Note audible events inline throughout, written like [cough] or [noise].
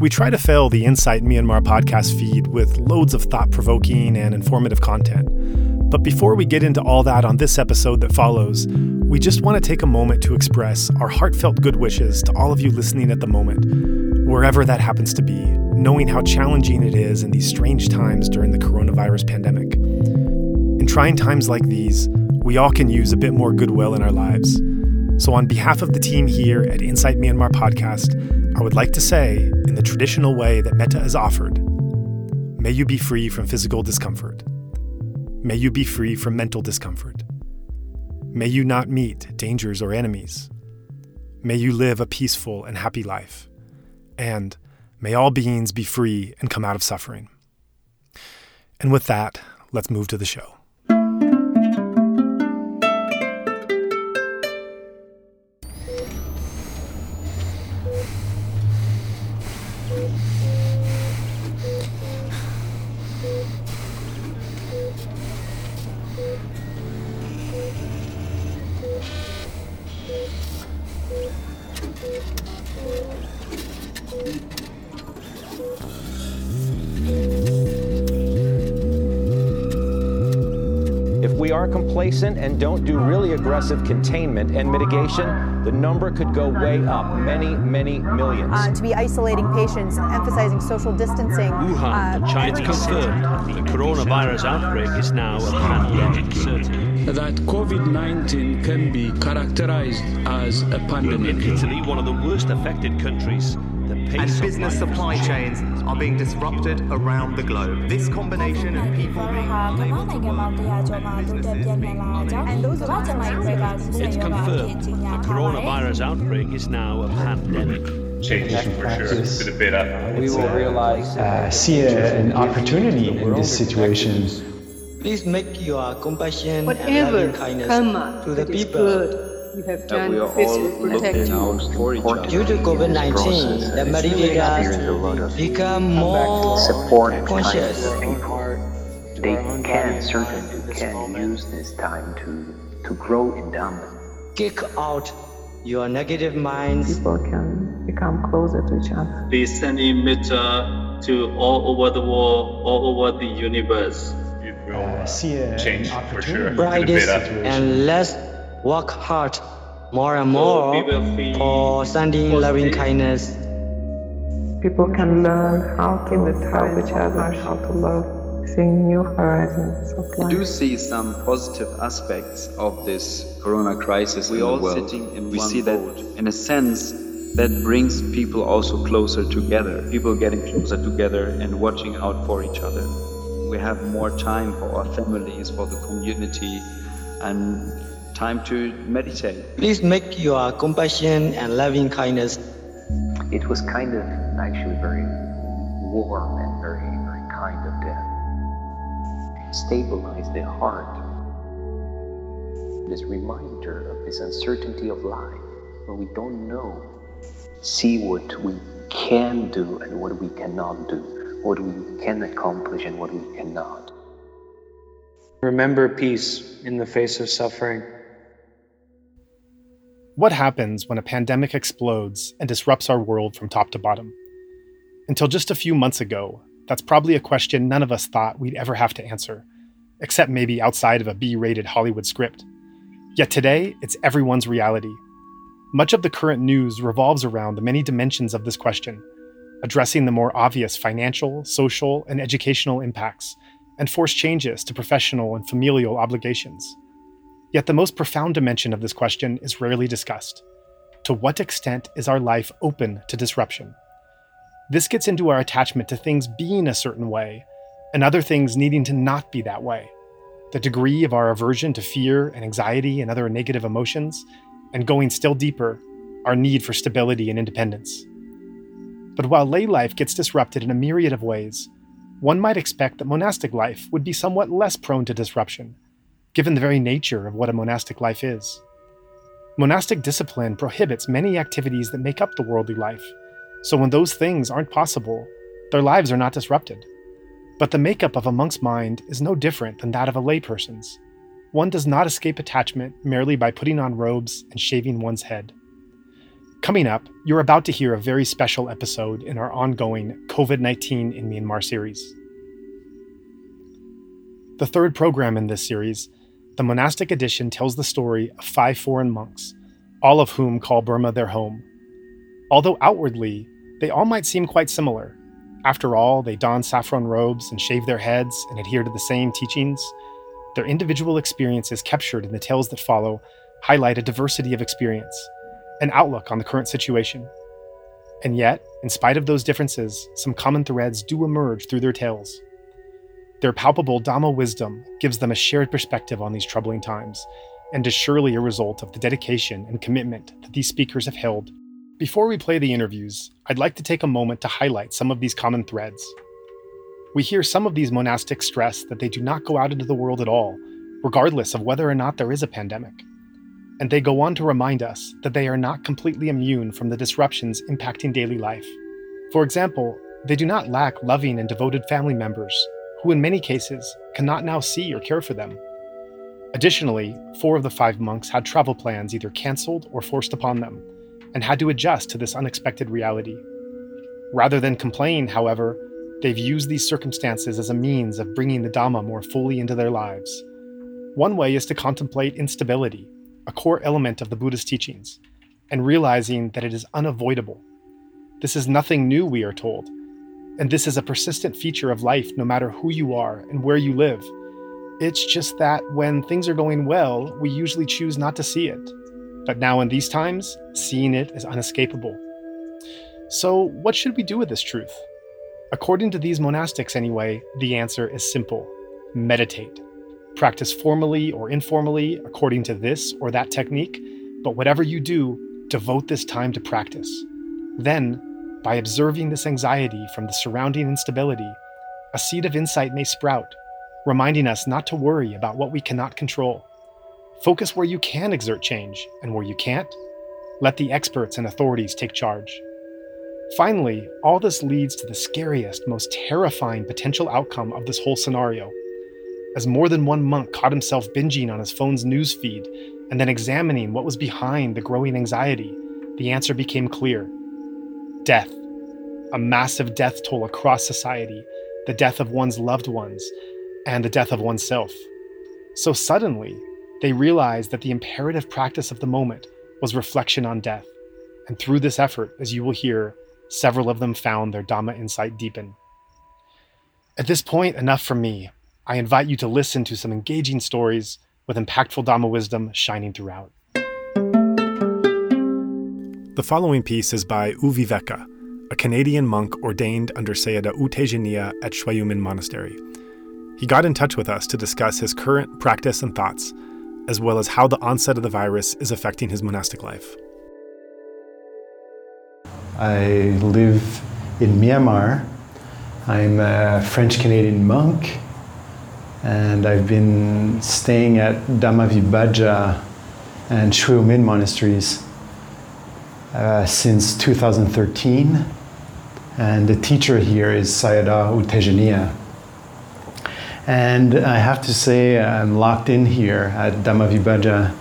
We try to fill the Insight Myanmar podcast feed with loads of thought provoking and informative content. But before we get into all that on this episode that follows, we just want to take a moment to express our heartfelt good wishes to all of you listening at the moment, wherever that happens to be, knowing how challenging it is in these strange times during the coronavirus pandemic. In trying times like these, we all can use a bit more goodwill in our lives. So, on behalf of the team here at Insight Myanmar Podcast, I would like to say, in the traditional way that Metta is offered, may you be free from physical discomfort. May you be free from mental discomfort. May you not meet dangers or enemies. May you live a peaceful and happy life. And may all beings be free and come out of suffering. And with that, let's move to the show. Really aggressive containment and mitigation, the number could go way up, many, many millions. Uh, to be isolating patients, emphasizing social distancing. Wuhan, uh, China confirmed the coronavirus outbreak is now a pandemic. That COVID 19 can be characterized as a pandemic. In Italy, one of the worst affected countries and business supply chains are being disrupted around the globe. This combination of people being It's confirmed the coronavirus outbreak is now a pandemic. Changes for sure. bit better. We will realize, uh, see a, an opportunity in this situation. Please make your compassion Whatever and kindness to the people you have done we are all looking out for each other. Due to COVID-19, the meditators become more support conscious. People. They can certainly can use this time to to grow in Dhamma. Kick out your negative minds. People can become closer to each other. Please send in metta to all over the world, all over the universe. Uh, see a, change for sure. Brightest and less work hard more and more for sending loving kindness. People can learn how to help each other, how to love, seeing new horizons of life. We do see some positive aspects of this corona crisis we in all the world. Sitting in we see boat. that in a sense that brings people also closer together. People getting closer together and watching out for each other. We have more time for our families, for the community, and time to meditate. Please make your compassion and loving kindness. It was kind of actually very warm and very, very kind of them. Stabilize the heart. This reminder of this uncertainty of life, where we don't know. See what we can do and what we cannot do, what we can accomplish and what we cannot. Remember peace in the face of suffering. What happens when a pandemic explodes and disrupts our world from top to bottom? Until just a few months ago, that's probably a question none of us thought we'd ever have to answer, except maybe outside of a B rated Hollywood script. Yet today, it's everyone's reality. Much of the current news revolves around the many dimensions of this question, addressing the more obvious financial, social, and educational impacts, and forced changes to professional and familial obligations. Yet the most profound dimension of this question is rarely discussed. To what extent is our life open to disruption? This gets into our attachment to things being a certain way and other things needing to not be that way, the degree of our aversion to fear and anxiety and other negative emotions, and going still deeper, our need for stability and independence. But while lay life gets disrupted in a myriad of ways, one might expect that monastic life would be somewhat less prone to disruption given the very nature of what a monastic life is. Monastic discipline prohibits many activities that make up the worldly life, so when those things aren't possible, their lives are not disrupted. But the makeup of a monk's mind is no different than that of a layperson's. One does not escape attachment merely by putting on robes and shaving one's head. Coming up, you're about to hear a very special episode in our ongoing COVID 19 in Myanmar series. The third program in this series, the monastic edition tells the story of five foreign monks, all of whom call Burma their home. Although outwardly, they all might seem quite similar. After all, they don saffron robes and shave their heads and adhere to the same teachings. Their individual experiences captured in the tales that follow highlight a diversity of experience, an outlook on the current situation. And yet, in spite of those differences, some common threads do emerge through their tales. Their palpable Dhamma wisdom gives them a shared perspective on these troubling times, and is surely a result of the dedication and commitment that these speakers have held. Before we play the interviews, I'd like to take a moment to highlight some of these common threads. We hear some of these monastics stress that they do not go out into the world at all, regardless of whether or not there is a pandemic. And they go on to remind us that they are not completely immune from the disruptions impacting daily life. For example, they do not lack loving and devoted family members who in many cases cannot now see or care for them. Additionally, four of the five monks had travel plans either cancelled or forced upon them, and had to adjust to this unexpected reality. Rather than complain, however, they've used these circumstances as a means of bringing the Dhamma more fully into their lives. One way is to contemplate instability, a core element of the Buddha's teachings, and realizing that it is unavoidable. This is nothing new, we are told, and this is a persistent feature of life no matter who you are and where you live. It's just that when things are going well, we usually choose not to see it. But now in these times, seeing it is unescapable. So, what should we do with this truth? According to these monastics, anyway, the answer is simple meditate. Practice formally or informally according to this or that technique, but whatever you do, devote this time to practice. Then, by observing this anxiety from the surrounding instability, a seed of insight may sprout, reminding us not to worry about what we cannot control. Focus where you can exert change, and where you can't, let the experts and authorities take charge. Finally, all this leads to the scariest, most terrifying potential outcome of this whole scenario. As more than one monk caught himself binging on his phone's news feed and then examining what was behind the growing anxiety, the answer became clear death, a massive death toll across society, the death of one's loved ones, and the death of oneself. So suddenly, they realized that the imperative practice of the moment was reflection on death. And through this effort, as you will hear, several of them found their Dhamma insight deepen. At this point, enough from me. I invite you to listen to some engaging stories with impactful Dhamma wisdom shining throughout. The following piece is by U Viveka, a Canadian monk ordained under Sayadaw U at Shwe Oo Min Monastery. He got in touch with us to discuss his current practice and thoughts, as well as how the onset of the virus is affecting his monastic life. I live in Myanmar. I'm a French Canadian monk, and I've been staying at Dhammavibhaja and Shwe Oo Min monasteries uh, since 2013, and the teacher here is Sayadaw U Tejaniya. And I have to say, I'm locked in here at Dhammavibhaja,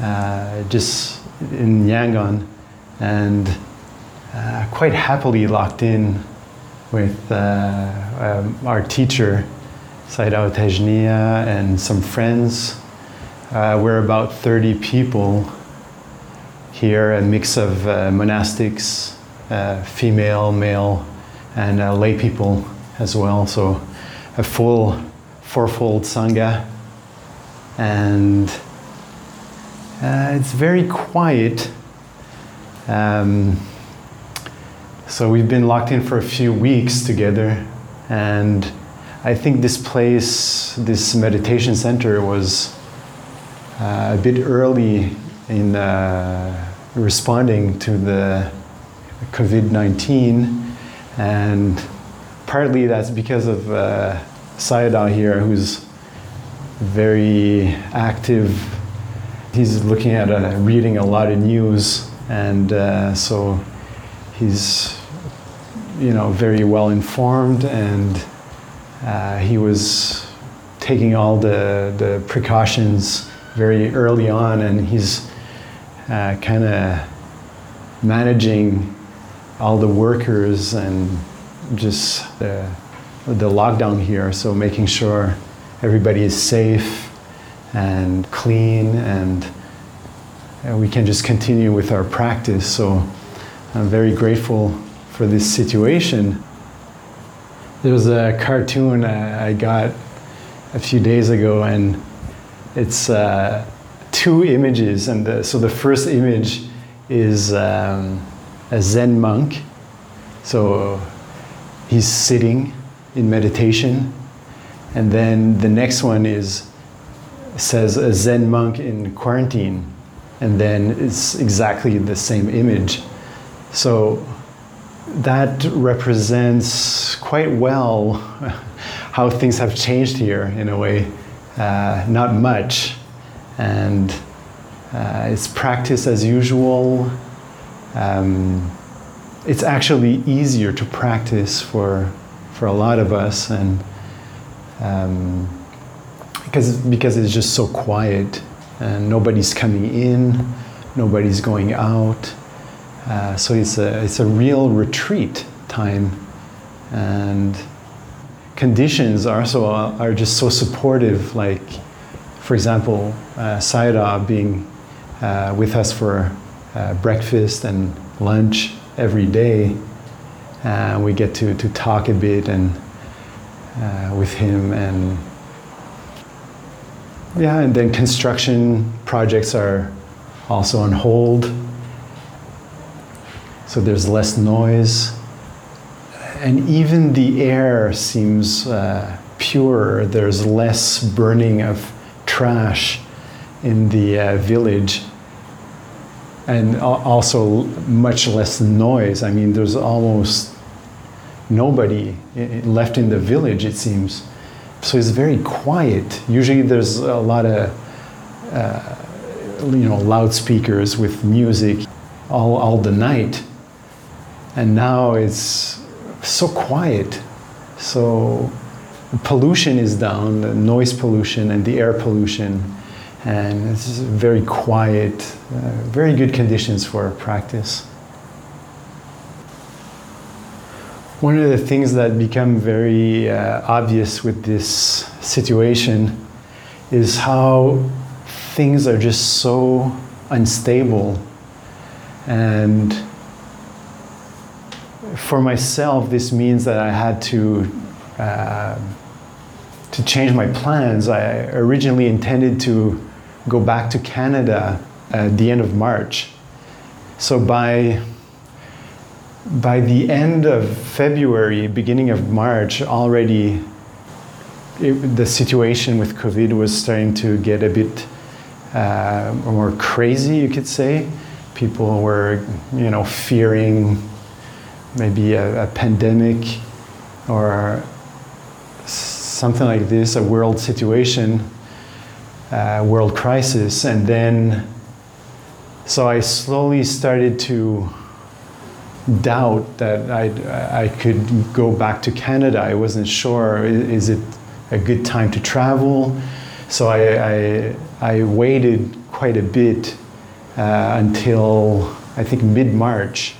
uh, just in Yangon, and uh, quite happily locked in with uh, um, our teacher, Sayadaw U and some friends. Uh, we're about 30 people here a mix of uh, monastics, uh, female, male, and uh, lay people as well. So a full fourfold sangha, and it's very quiet. Um, so we've been locked in for a few weeks together, and I think this place, this meditation center, was uh, a bit early in uh, responding to the COVID 19. And partly that's because of uh, Sayadaw here, who's very active. He's looking at uh, reading a lot of news, and uh, so he's, you know, very well informed, and uh, he was taking all the, the precautions very early on, and he's uh, kind of managing all the workers and just the, the lockdown here. So making sure everybody is safe and clean and, we can just continue with our practice. So I'm very grateful for this situation. There was a cartoon I got a few days ago, and it's uh, two images. And the, so the first image is um, a Zen monk. So he's sitting in meditation. And then the next one is says a Zen monk in quarantine. And then it's exactly the same image. So that represents quite well [laughs] how things have changed here in a way. Uh, not much. And uh, it's practice as usual. Um, it's actually easier to practice for, for a lot of us, and um, because, because it's just so quiet and nobody's coming in, nobody's going out. Uh, so it's a, it's a real retreat time. And conditions are, are just so supportive, like, for example, uh, being uh, with us for uh, breakfast and lunch every day. Uh, we get to, to talk a bit and uh, with him and yeah, and then construction projects are also on hold so there's less noise. And even the air seems uh, purer. There's less burning of trash in the uh, village. And also much less noise. I mean, there's almost nobody left in the village, it seems. So it's very quiet. Usually there's a lot of, uh, you know, loudspeakers with music all, all the night and now it's so quiet. So pollution is down, the noise pollution and the air pollution, and it's very quiet, uh, very good conditions for practice. One of the things that become very uh, obvious with this situation is how things are just so unstable and for myself, this means that I had to uh, to change my plans. I originally intended to go back to Canada at the end of March. So by by the end of February, beginning of March, already it, the situation with COVID was starting to get a bit uh, more crazy, you could say. People were, you know, fearing maybe a, a pandemic or something like this, a world situation, a world crisis, and then so I slowly started to doubt that I I could go back to Canada. I wasn't sure is it a good time to travel, so I I, I waited quite a bit uh, until I think mid March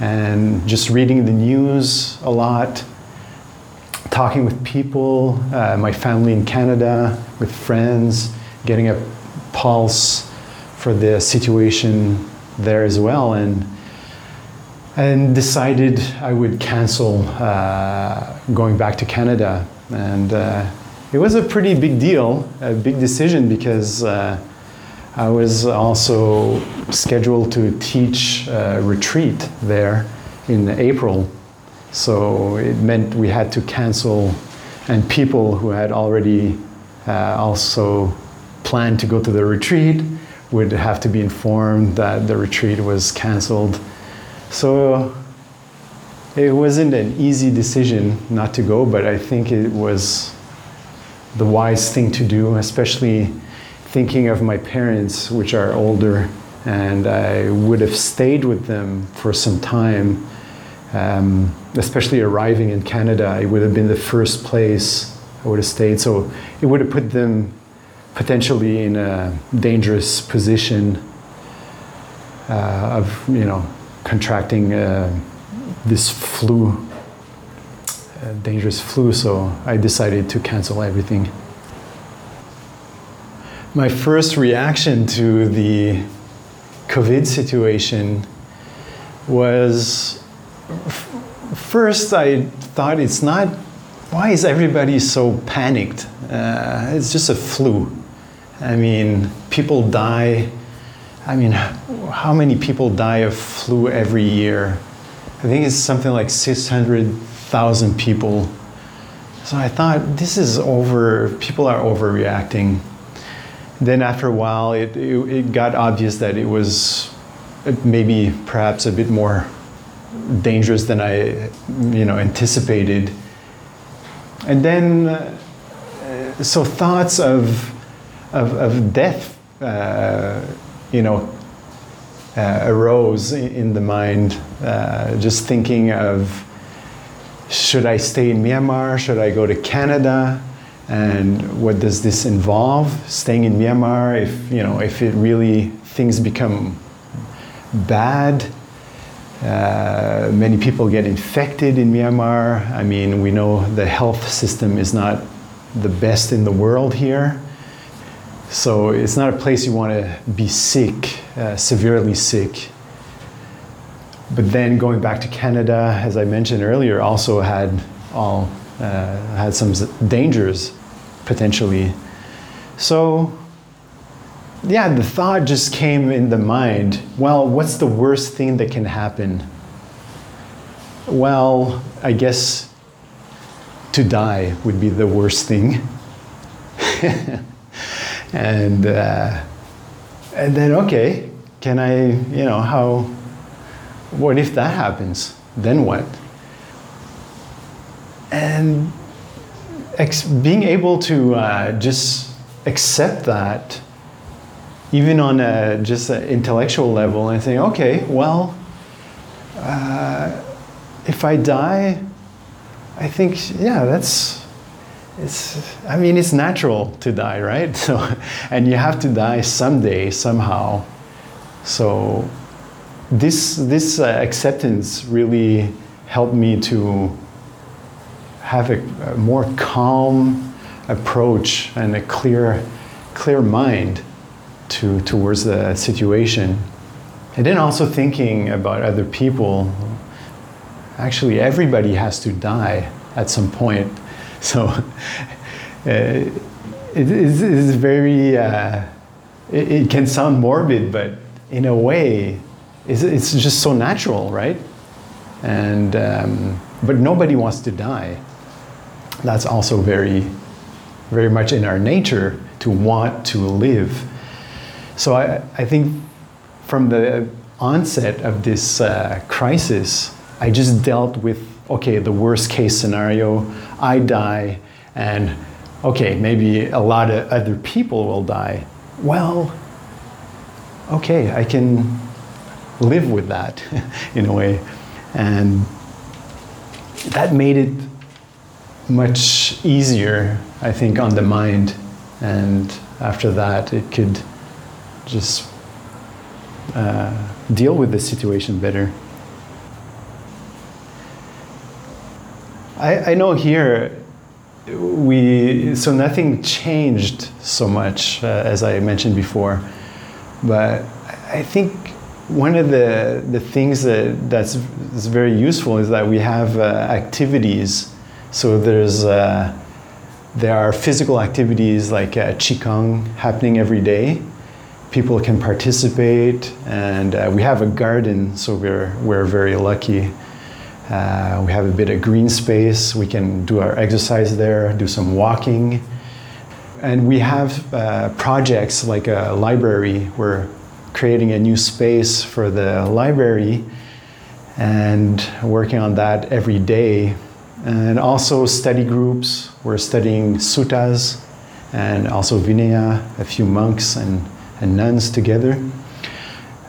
and just reading the news a lot, talking with people, uh, my family in Canada, with friends, getting a pulse for the situation there as well, and and decided I would cancel uh, going back to Canada, and uh, it was a pretty big deal, a big decision because uh, I was also scheduled to teach a retreat there in April. So it meant we had to cancel, and people who had already uh, also planned to go to the retreat would have to be informed that the retreat was canceled. So it wasn't an easy decision not to go, but I think it was the wise thing to do, especially thinking of my parents, which are older, and I would have stayed with them for some time, um, especially arriving in Canada. It would have been the first place I would have stayed. So it would have put them potentially in a dangerous position uh, of, you know, contracting uh, this flu, uh, dangerous flu, so I decided to cancel everything. My first reaction to the COVID situation was first I thought it's not, why is everybody so panicked? Uh, it's just a flu. I mean, people die. I mean, how many people die of flu every year? I think it's something like 600,000 people. So I thought this is over, people are overreacting. Then after a while, it, it, it got obvious that it was maybe perhaps a bit more dangerous than I, you know, anticipated. And then, uh, so thoughts of, of, of death, uh, you know, uh, arose in the mind, uh, just thinking of should I stay in Myanmar? Should I go to Canada? And what does this involve? Staying in Myanmar, if you know, if it really things become bad, uh, many people get infected in Myanmar. I mean, we know the health system is not the best in the world here. So it's not a place you want to be sick, uh, severely sick. But then going back to Canada, as I mentioned earlier, also had all uh, had some dangers potentially. So yeah, the thought just came in the mind. Well, what's the worst thing that can happen? Well, I guess to die would be the worst thing. [laughs] and uh, and then okay, can I, you know, how? What if that happens? Then what? And ex- being able to uh, just accept that, even on a just an intellectual level, and think, okay, well, uh, if I die, I think, yeah, that's it's i mean it's natural to die right? [laughs] So and you have to die someday somehow. So this this uh, acceptance really helped me to have a, a, more calm approach and a clear clear mind to towards the situation and then also thinking about other people actually everybody has to die at some point [laughs] so uh, it, is, it very, uh, it, it, can sound morbid, but in a way, it's, it's just so natural, right? And, um, but nobody wants to die. That's also very, very much in our nature to want to live. So I, I think from the onset of this uh, crisis, I just dealt with okay, the worst case scenario, I die, and okay, maybe a lot of other people will die. Well, okay, I can live with that [laughs] in a way. And that made it much easier, I think, on the mind. And after that, it could just uh, deal with the situation better. I, I know here we so nothing changed so much uh, as I mentioned before, but I think one of the the things that that's is very useful is that we have uh, activities. So there's uh, there are physical activities like uh, qigong happening every day. People can participate, and uh, we have a garden, so we're we're very lucky. Uh, we have a bit of green space. We can do our exercise there, do some walking. And we have uh, projects like a library. We're creating a new space for the library and working on that every day. And also study groups. We're studying suttas and also Vinaya, a few monks and, and nuns together.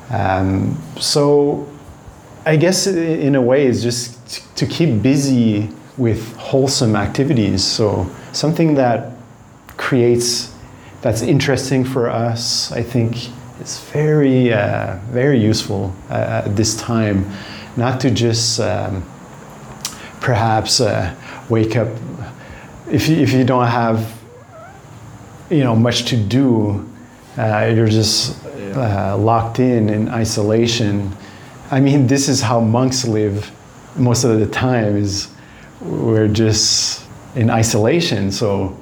Um, so I guess in a way it's just to keep busy with wholesome activities. So something that creates that's interesting for us. I think is very, uh, very useful uh, at this time. Not to just um, perhaps uh, wake up if you, if you don't have you know much to do, uh, you're just uh, locked in in isolation. I mean, this is how monks live most of the time. Is we're just in isolation. So,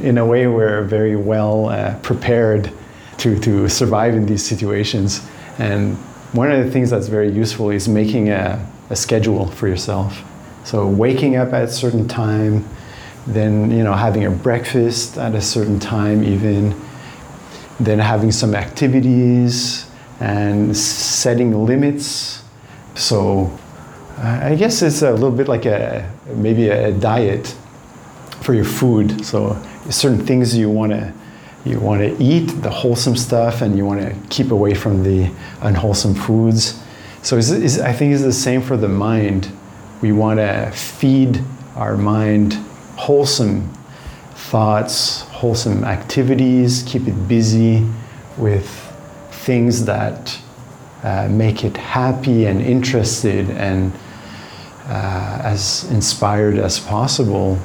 in a way, we're very well uh, prepared to, to survive in these situations. And one of the things that's very useful is making a, a schedule for yourself. So, waking up at a certain time, then you know having a breakfast at a certain time, even, then having some activities and setting limits. So, uh, I guess it's a little bit like a maybe a diet for your food. So certain things you want to you want to eat the wholesome stuff, and you want to keep away from the unwholesome foods. So I think it's the same for the mind. We want to feed our mind wholesome thoughts, wholesome activities, keep it busy with things that uh, make it happy and interested and uh, as inspired as possible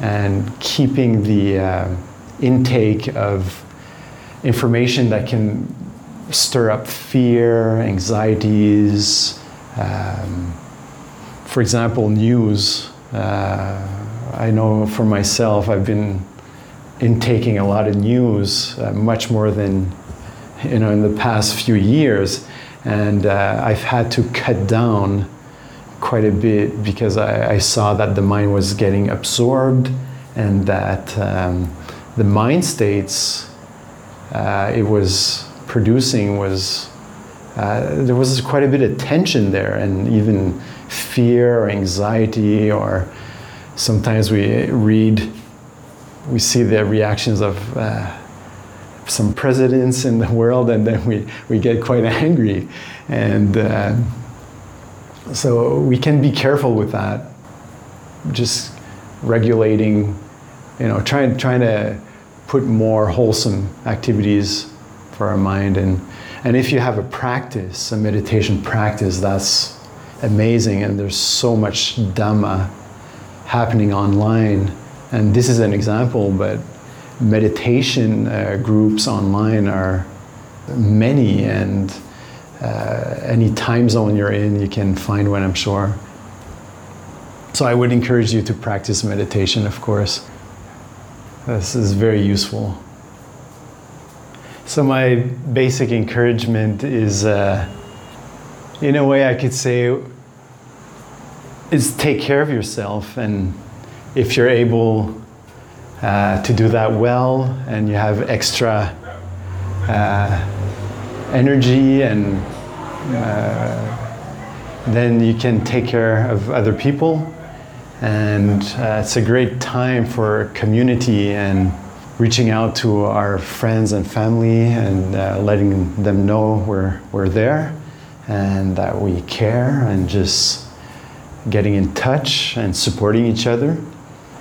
and keeping the uh, intake of information that can stir up fear, anxieties. Um, for example, news. Uh, I know for myself, I've been intaking a lot of news, uh, much more than you know in the past few years, and uh, I've had to cut down quite a bit because I, I, saw that the mind was getting absorbed and that um, the mind states uh, it was producing was uh, there was quite a bit of tension there and even fear or anxiety or sometimes we read we see the reactions of uh, some presidents in the [laughs] world and then we, we get quite angry. And uh, so we can be careful with that. Just regulating, you know, trying trying to put more wholesome activities for our mind. And and if you have a practice, a meditation practice, that's amazing. And there's so much dhamma happening online. And this is an example, but meditation uh, groups online are many and uh, any time zone you're in, you can find one, I'm sure. So I would encourage you to practice meditation, of course. This is very useful. So, my basic encouragement is, uh, in a way, I could say, is take care of yourself. And if you're able uh, to do that well and you have extra uh, energy and uh, then you can take care of other people and uh, it's a great time for community and reaching out to our friends and family and uh, letting them know we're, we're there and that we care and just getting in touch and supporting each other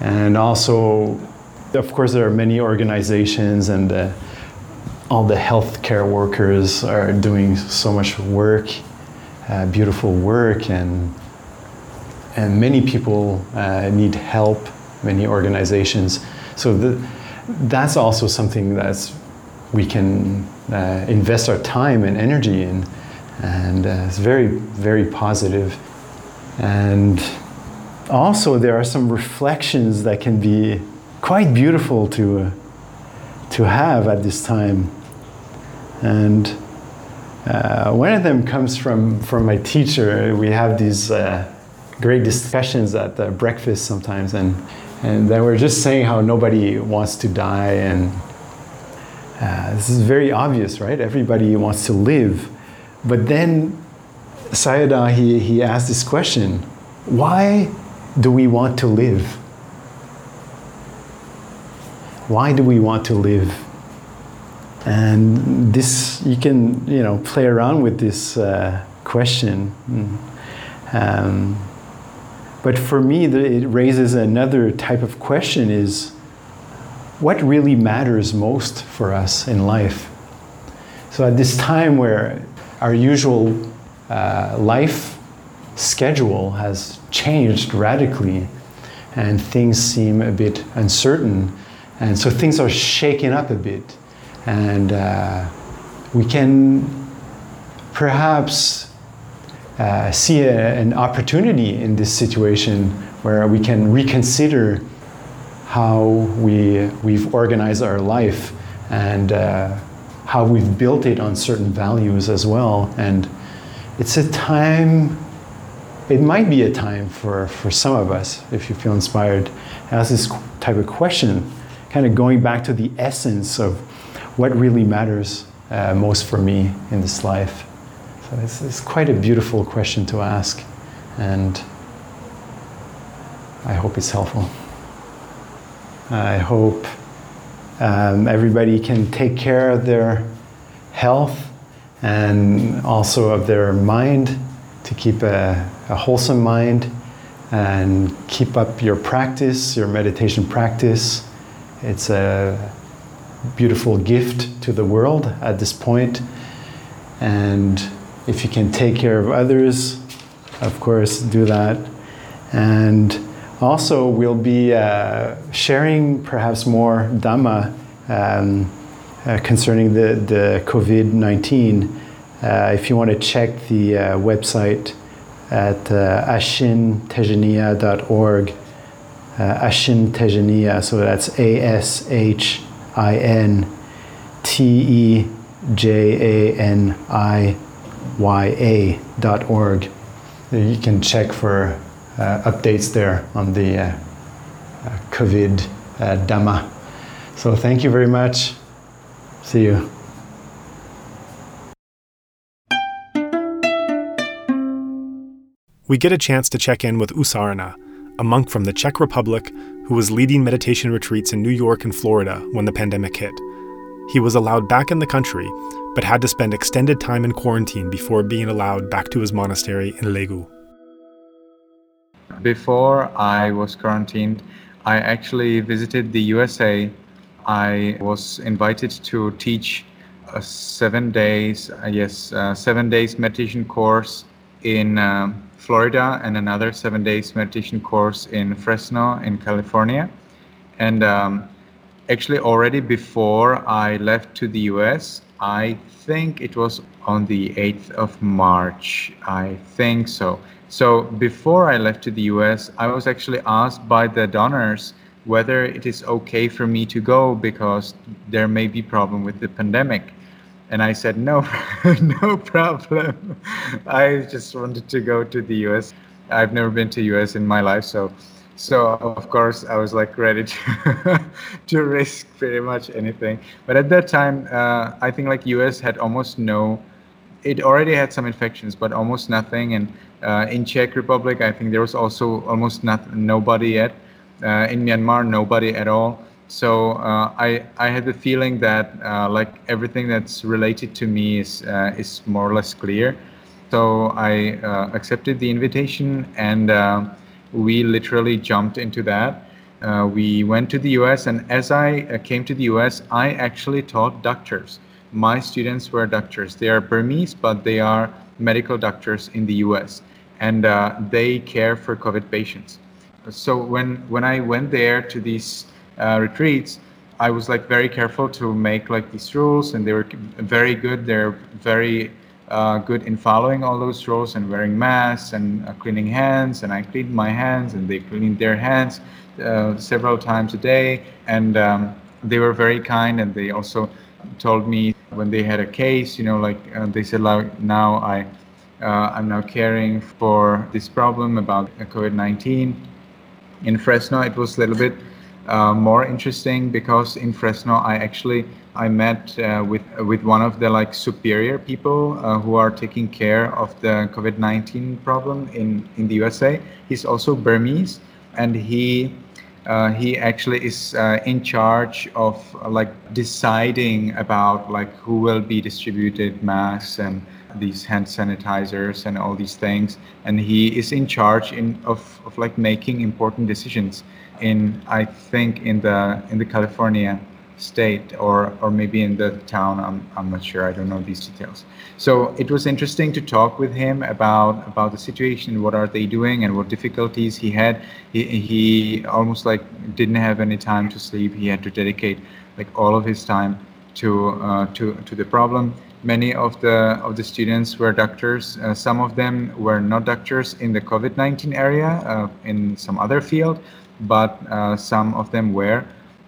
and also of course there are many organizations and uh, all the healthcare workers are doing so much work, uh, beautiful work, and and many people uh, need help. Many organizations. So the, that's also something that's we can uh, invest our time and energy in, and uh, it's very very positive. And also there are some reflections that can be quite beautiful to uh, to have at this time and uh, one of them comes from, from my teacher. We have these uh, great discussions at the breakfast sometimes, and, and then we're just saying how nobody wants to die. And uh, this is very obvious, right? Everybody wants to live. But then Sayadaw, he, he asked this question why do we want to live? Why do we want to live? And this, you can, you know, play around with this uh, question. Um, but for me, it raises another type of question is what really matters most for us in life? So at this time where our usual uh, life schedule has changed radically and things seem a bit uncertain, and so things are shaken up a bit, and uh, we can perhaps uh, see a, an opportunity in this situation where we can reconsider how we, we've organized our life and uh, how we've built it on certain values as well. And it's a time, it might be a time for, for some of us, if you feel inspired, ask this type of question, kind of going back to the essence of what really matters uh, most for me in this life. So it's, it's quite a beautiful question to ask, and I hope it's helpful. I hope um, everybody can take care of their health and also of their mind to keep a, a wholesome mind and keep up your practice, your meditation practice. It's a beautiful gift to the world at this point. And if you can take care of others, of course, do that. And also, we'll be uh, sharing perhaps more Dhamma um, concerning the, the COVID 19. Uh, if you want to check the uh, website at uh, ashintejaniya.org, uh, Ashin Tejaniya, so that's A S H I N T E J A N I Y A dot org. You can check for uh, updates there on the uh, uh, COVID uh, Dhamma. So thank you very much. See you. We get a chance to check in with U Sarana, a monk from the Czech Republic who was leading meditation retreats in New York and Florida when the pandemic hit. He was allowed back in the country, but had to spend extended time in quarantine before being allowed back to his monastery in Legu. Before I was quarantined, I actually visited the USA. I was invited to teach a seven days, uh, yes, uh, seven days meditation course in uh, Florida and another seven days meditation course in Fresno in California. And um, actually, already before I left to the US, I think it was on the 8th of March. I think so. So before I left to the US, I was actually asked by the donors whether it is okay for me to go because there may be problem with the pandemic. And I said, no, [laughs] no problem. I just wanted to go to the US. I've never been to US in my life. So, so of course I was like ready to, [laughs] to risk pretty much anything. But at that time, uh, I think like US had almost no, it already had some infections, but almost nothing. And uh, in Czech Republic, I think there was also almost not nobody yet. Uh, in Myanmar, nobody at all. So uh, I I had the feeling that uh, like everything that's related to me is uh, is more or less clear. So I uh, accepted the invitation and we literally jumped into that. we went to the U.S. and as I came to the U.S., I actually taught doctors. My students were doctors. They are Burmese, but they are medical doctors in the U.S and uh, they care for COVID patients. So when when I went there to these uh, retreats, I was like very careful to make like these rules, and they were very good. They're very uh, good in following all those rules and wearing masks and uh, cleaning hands. And I cleaned my hands, and they cleaned their hands uh, several times a day. And um, they were very kind, and they also told me when they had a case, you know, like uh, they said, like now I uh, I'm now caring for this problem about COVID 19. In Fresno, it was a little bit uh, more interesting because in Fresno, I actually I met uh, with with one of the like superior people uh, who are taking care of the COVID-19 problem in in the USA. He's also Burmese, and he uh, he actually is uh, in charge of uh, like deciding about like who will be distributed masks and these hand sanitizers and all these things and he is in charge in of, of like making important decisions in i think in the in the california state or or maybe in the town. I'm I'm not sure. I don't know these details. So it was interesting to talk with him about about the situation, what are they doing, and what difficulties he had. He he almost like didn't have any time to sleep. He had to dedicate like all of his time to uh, to to the problem. Many of the of the students were doctors. Uh, some of them were not doctors in the COVID-19 area, uh, in some other field, but uh, some of them were.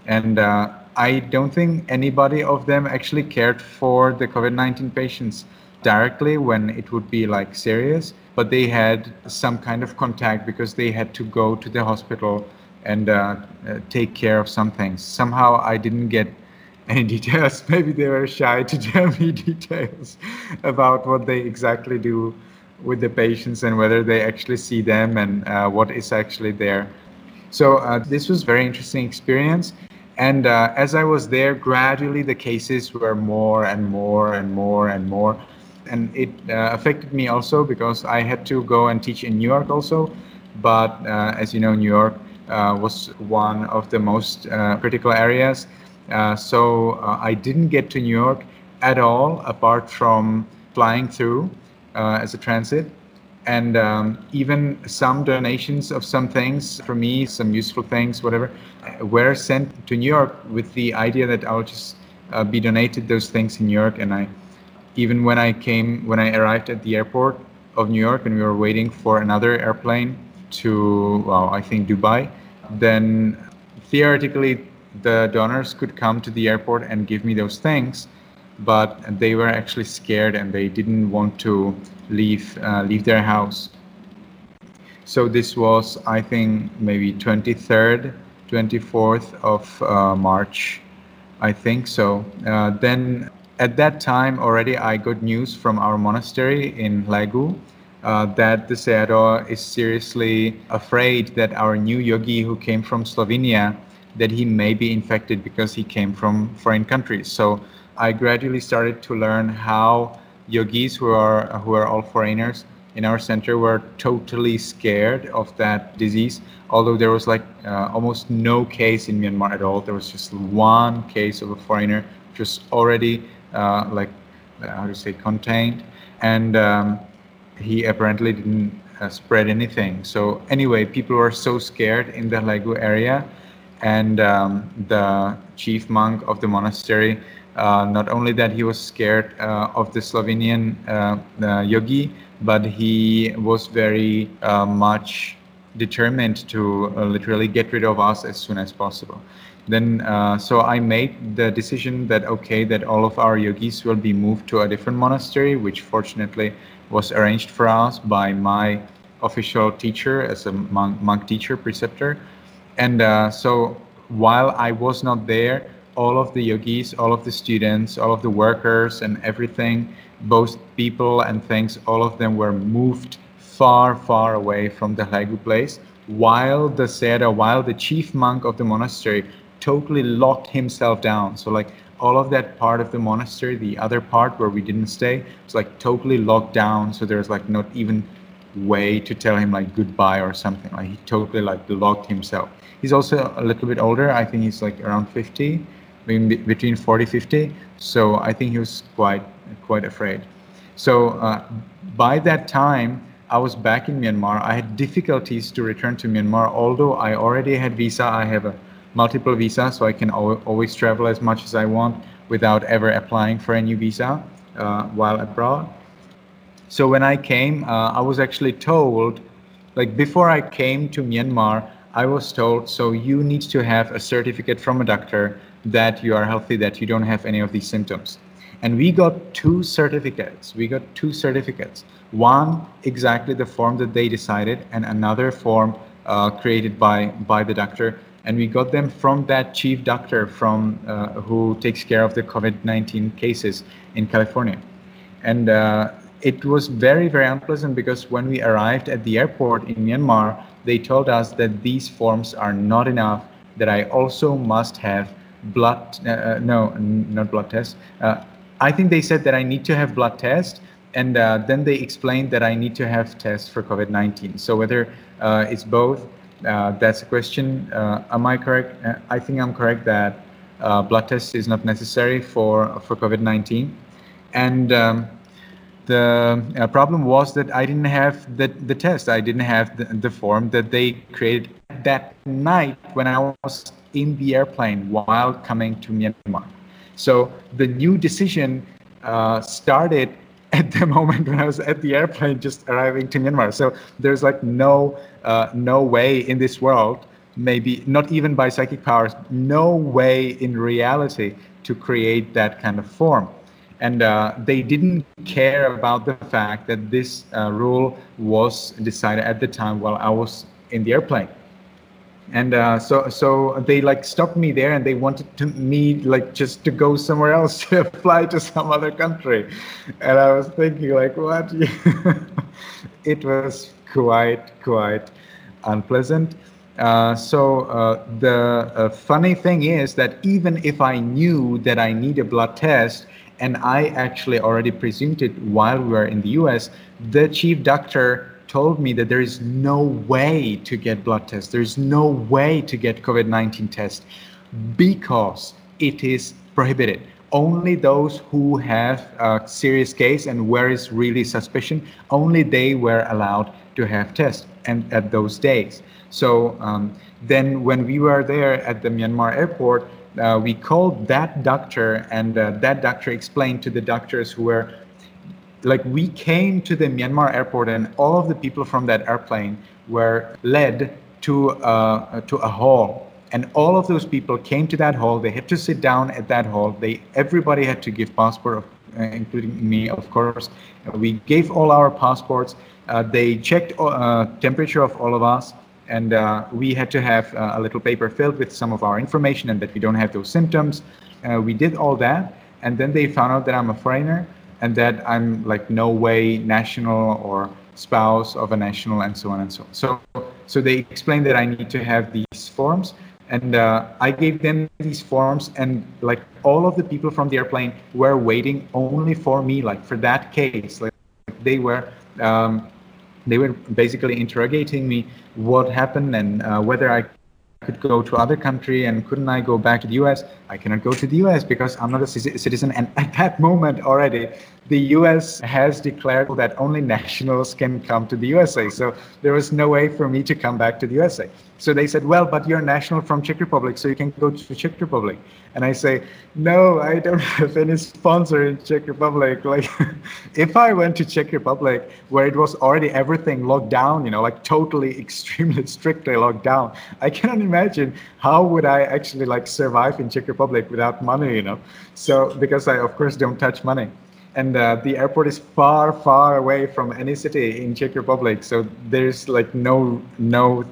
And uh, I don't think anybody of them actually cared for the COVID-19 patients directly when it would be like serious, but they had some kind of contact because they had to go to the hospital and uh, uh, take care of some things. Somehow I didn't get any [laughs] details. Maybe they were shy to [laughs] tell me details about what they exactly do with the patients and whether they actually see them and uh, what is actually there. So uh, this was very interesting experience. And uh, as I was there, gradually the cases were more and more and more and more and it uh, affected me also because I had to go and teach in New York also. But uh, as you know, New York uh, was one of the most critical areas. So I didn't get to New York at all, apart from flying through as a transit. And um, even some donations of some things for me, some useful things, whatever, were sent to New York with the idea that I'll just uh, be donated those things in New York, and I even when I came, when I arrived at the airport of New York and we were waiting for another airplane to, well, I think Dubai, then theoretically the donors could come to the airport and give me those things, but they were actually scared and they didn't want to leave uh, leave their house. So this was, I think, maybe 23rd, 24th of uh, March, I think so. Uh, then at that time already I got news from our monastery in Hlégu uh, that the Sayadaw is seriously afraid that our new yogi who came from Slovenia that he may be infected because he came from foreign countries. So I gradually started to learn how yogis who are who are all foreigners in our center were totally scared of that disease. Although there was like uh, almost no case in Myanmar at all, there was just one case of a foreigner, just already uh, like uh, how to say contained, and um, he apparently didn't uh, spread anything. So anyway, people were so scared in the Hlégu area, and um, the chief monk of the monastery. Uh, not only that he was scared uh, of the Slovenian uh, yogi, but he was very much determined to literally get rid of us as soon as possible then uh, so I made the decision that okay that all of our yogis will be moved to a different monastery, which fortunately was arranged for us by my official teacher as a monk, monk teacher preceptor, and uh, so while I was not there, all of the yogis, all of the students, all of the workers, and everything, both people and things, all of them were moved far, far away from the Hlégu place. While the Sayadaw, while the chief monk of the monastery totally locked himself down. So like all of that part of the monastery, the other part where we didn't stay, it's like totally locked down. So there's like not even way to tell him like goodbye or something. Like he totally like locked himself. He's also a little bit older. I think he's like around 50, maybe between 40, 50. So I think he was quite quite afraid. So uh, by that time, I was back in Myanmar. I had difficulties to return to Myanmar, although I already had visa. I have a multiple visas, so I can al- always travel as much as I want without ever applying for a new visa uh, while abroad. So when I came, uh, I was actually told, like before I came to Myanmar, I was told, so you need to have a certificate from a doctor that you are healthy, that you don't have any of these symptoms. And we got two certificates. We got two certificates. One, exactly the form that they decided, and another form uh, created by, by the doctor and we got them from that chief doctor from uh, who takes care of the COVID-19 cases in California, and uh, it was very very unpleasant because when we arrived at the airport in Myanmar, they told us that these forms are not enough. That I also must have blood. Uh, uh no, not blood test. Uh, I think they said that I need to have blood test, and uh, then they explained that I need to have tests for COVID-19. So whether it's both uh, that's a question. Uh, am I correct? Uh, I think I'm correct that uh, blood test is not necessary for for COVID-19, and um, the uh, problem was that I didn't have the, the test. I didn't have the, the form that they created that night when I was in the airplane while coming to Myanmar. So the new decision uh, started [laughs] at the moment when I was at the airplane just arriving to Myanmar. So there's like no uh, no way in this world, maybe not even by psychic powers, no way in reality to create that kind of form. And uh, they didn't care about the fact that this uh, rule was decided at the time while I was in the airplane. And uh, so so they like stopped me there and they wanted to me like just to go somewhere else [laughs] to fly to some other country. And i was thinking like what? [laughs] It was quite quite unpleasant. Uh, so uh, the uh, funny thing is that even if i knew that i need a blood test and i actually already presumed it while we were in the us the chief doctor told me that there is no way to get blood tests. There's no way to get COVID 19 test because it is prohibited. Only those who have a serious case and where is really suspicion, only they were allowed to have tests and at those days. So um, then when we were there at the Myanmar airport, uh, we called that doctor and uh, that doctor explained to the doctors who were like we came to the Myanmar airport and all of the people from that airplane were led to uh, to a hall. And all of those people came to that hall. They had to sit down at that hall. They everybody had to give passport uh, including me of course. We gave all our passports. Uh, they checked uh, temperature of all of us and uh, we had to have uh, a little paper filled with some of our information and that we don't have those symptoms we did all that and then they found out that i'm a foreigner and that I'm like no way national or spouse of a national and so on and so on. So, so they explained that I need to have these forms and uh, I gave them these forms and like all of the people from the airplane were waiting only for me, like for that case, like they were, um, they were basically interrogating me what happened and uh, whether I could go to other country and couldn't I go back to the US? I cannot go to the US because I'm not a citizen. And at that moment already, the US has declared that only nationals can come to the USA. So there was no way for me to come back to the USA. So they said, well, but you're a national from Czech Republic, so you can go to Czech Republic. And I say, no, I don't have any sponsor in Czech Republic. [laughs] Like, if I went to Czech Republic, where it was already everything locked down, you know, like totally, [laughs] extremely strictly locked down, I cannot imagine how would I actually like survive in Czech Republic without money, you know. So because I of course don't touch money. And uh, the airport is far far away from any city in czech republic. So there's like no no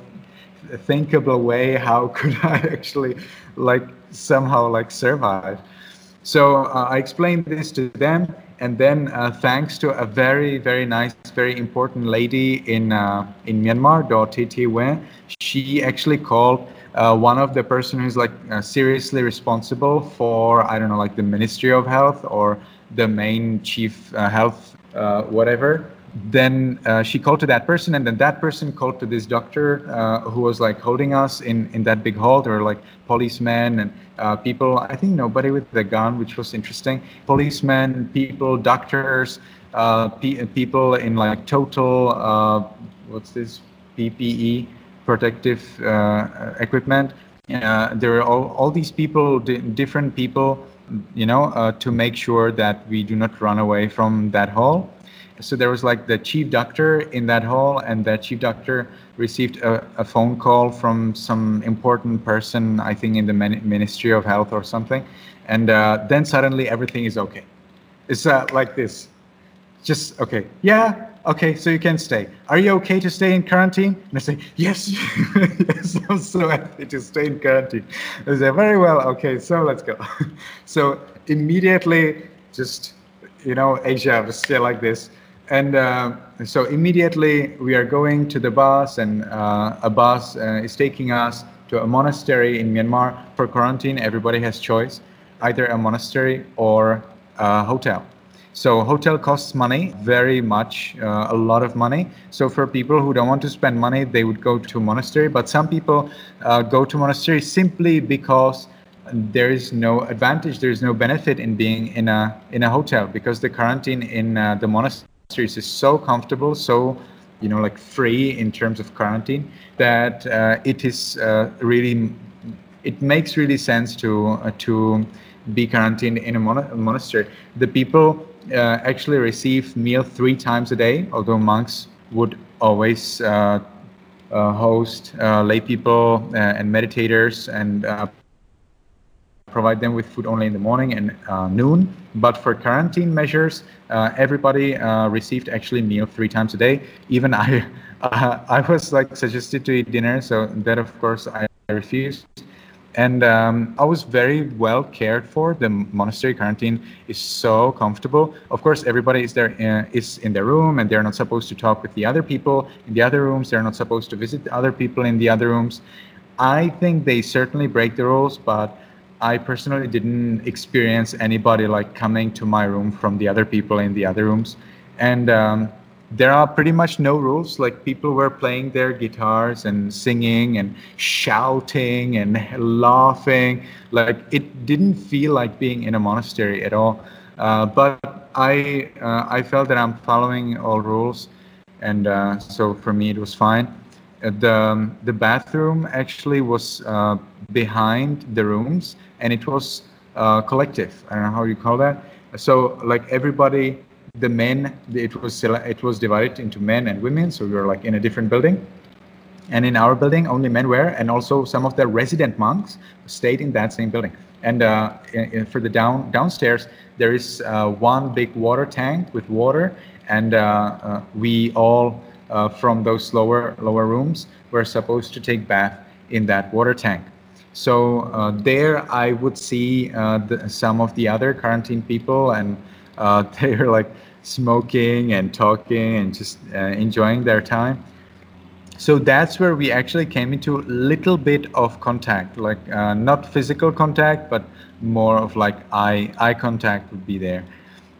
thinkable way how [laughs] could i actually like somehow like survive. So uh, i explained this to them. And then uh, thanks to a very very nice very important lady in uh, in myanmar Tt Wen, she actually called uh, one of the person who's like uh, seriously responsible for i don't know like the ministry of health or the main chief uh, health whatever then uh, she called to that person and then that person called to this doctor uh, who was like holding us in in that big hall. There were like policemen and uh, people i think nobody with the gun which was interesting. Policemen people doctors uh, pe- people in like total uh, what's this? Ppe protective uh, equipment. There are all, all these people different people you know to make sure that we do not run away from that hall. So there was like the chief doctor in that hall and that chief doctor received a, a phone call from some important person i think in the ministry of health or something. And uh, then suddenly everything is okay. It's uh, like this just okay. Yeah okay so you can stay. Are you okay to stay in quarantine? And i say yes. [laughs] Yes i'm so happy to stay in quarantine. I say very well okay so let's go. [laughs] So immediately just you know asia was still like this. And uh, so immediately we are going to the bus, and uh, a bus uh, is taking us to a monastery in Myanmar for quarantine. Everybody has choice, either a monastery or a hotel. So hotel costs money, very much, uh, a lot of money. So for people who don't want to spend money, they would go to a monastery. But some people uh, go to monastery simply because there is no advantage, there is no benefit in being in a in a hotel because the quarantine in uh, the monasteries is so comfortable, so you know like free in terms of quarantine that uh, it is uh, really it makes really sense to uh, to be quarantined in a mon- monastery. The people uh, actually receive meal three times a day, although monks would always uh, uh, host lay people and meditators and provide them with food only in the morning and uh, noon. But for quarantine measures, uh, everybody uh, received actually meal three times a day. Even I, [laughs] I was like suggested to eat dinner, so that of course I refused and um, I was very well cared for. The monastery quarantine is so comfortable. Of course, everybody is there uh, is in their room, and they're not supposed to talk with the other people in the other rooms. They're not supposed to visit the other people in the other rooms. I think they certainly break the rules, but I personally didn't experience anybody like coming to my room from the other people in the other rooms, and um, there are pretty much no rules. Like people were playing their guitars and singing and shouting and laughing. Like it didn't feel like being in a monastery at all. Uh, but I uh, I felt that I'm following all rules, and uh, so for me it was fine. Uh, the um, the bathroom actually was uh, behind the rooms, and it was uh, collective. I don't know how you call that. So like everybody the men it was it was divided into men and women so we were like in a different building. And in our building only men were and also some of the resident monks stayed in that same building. And uh, for the down downstairs there is uh, one big water tank with water and uh, uh we all uh, from those lower lower rooms were supposed to take bath in that water tank. So uh, there i would see the, some of the other quarantine people and uh, [laughs] they were like smoking and talking and just uh, enjoying their time. So that's where we actually came into a little bit of contact, like uh, not physical contact, but more of like eye eye contact would be there.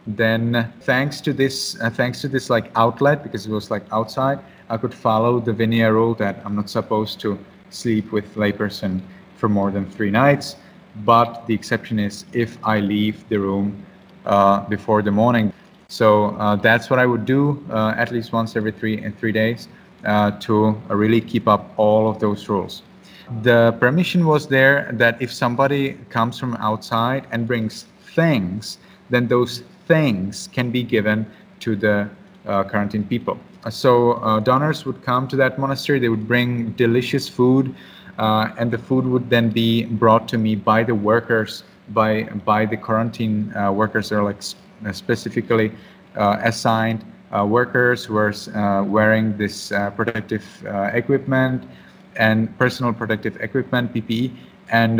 Then thanks to this, uh, thanks to this like outlet because it was like outside, I could follow the Vinaya rule that I'm not supposed to sleep with layperson for more than three nights. But the exception is if I leave the room uh, before the morning. So uh, that's what I would do uh, at least once every three in three days to really keep up all of those rules. The permission was there that if somebody comes from outside and brings things, then those things can be given to the uh, quarantine people. So uh, donors would come to that monastery, they would bring delicious food, uh, and the food would then be brought to me by the workers by by the quarantine uh, workers are like uh, specifically uh, assigned workers who are wearing this protective equipment and personal protective equipment PPE, and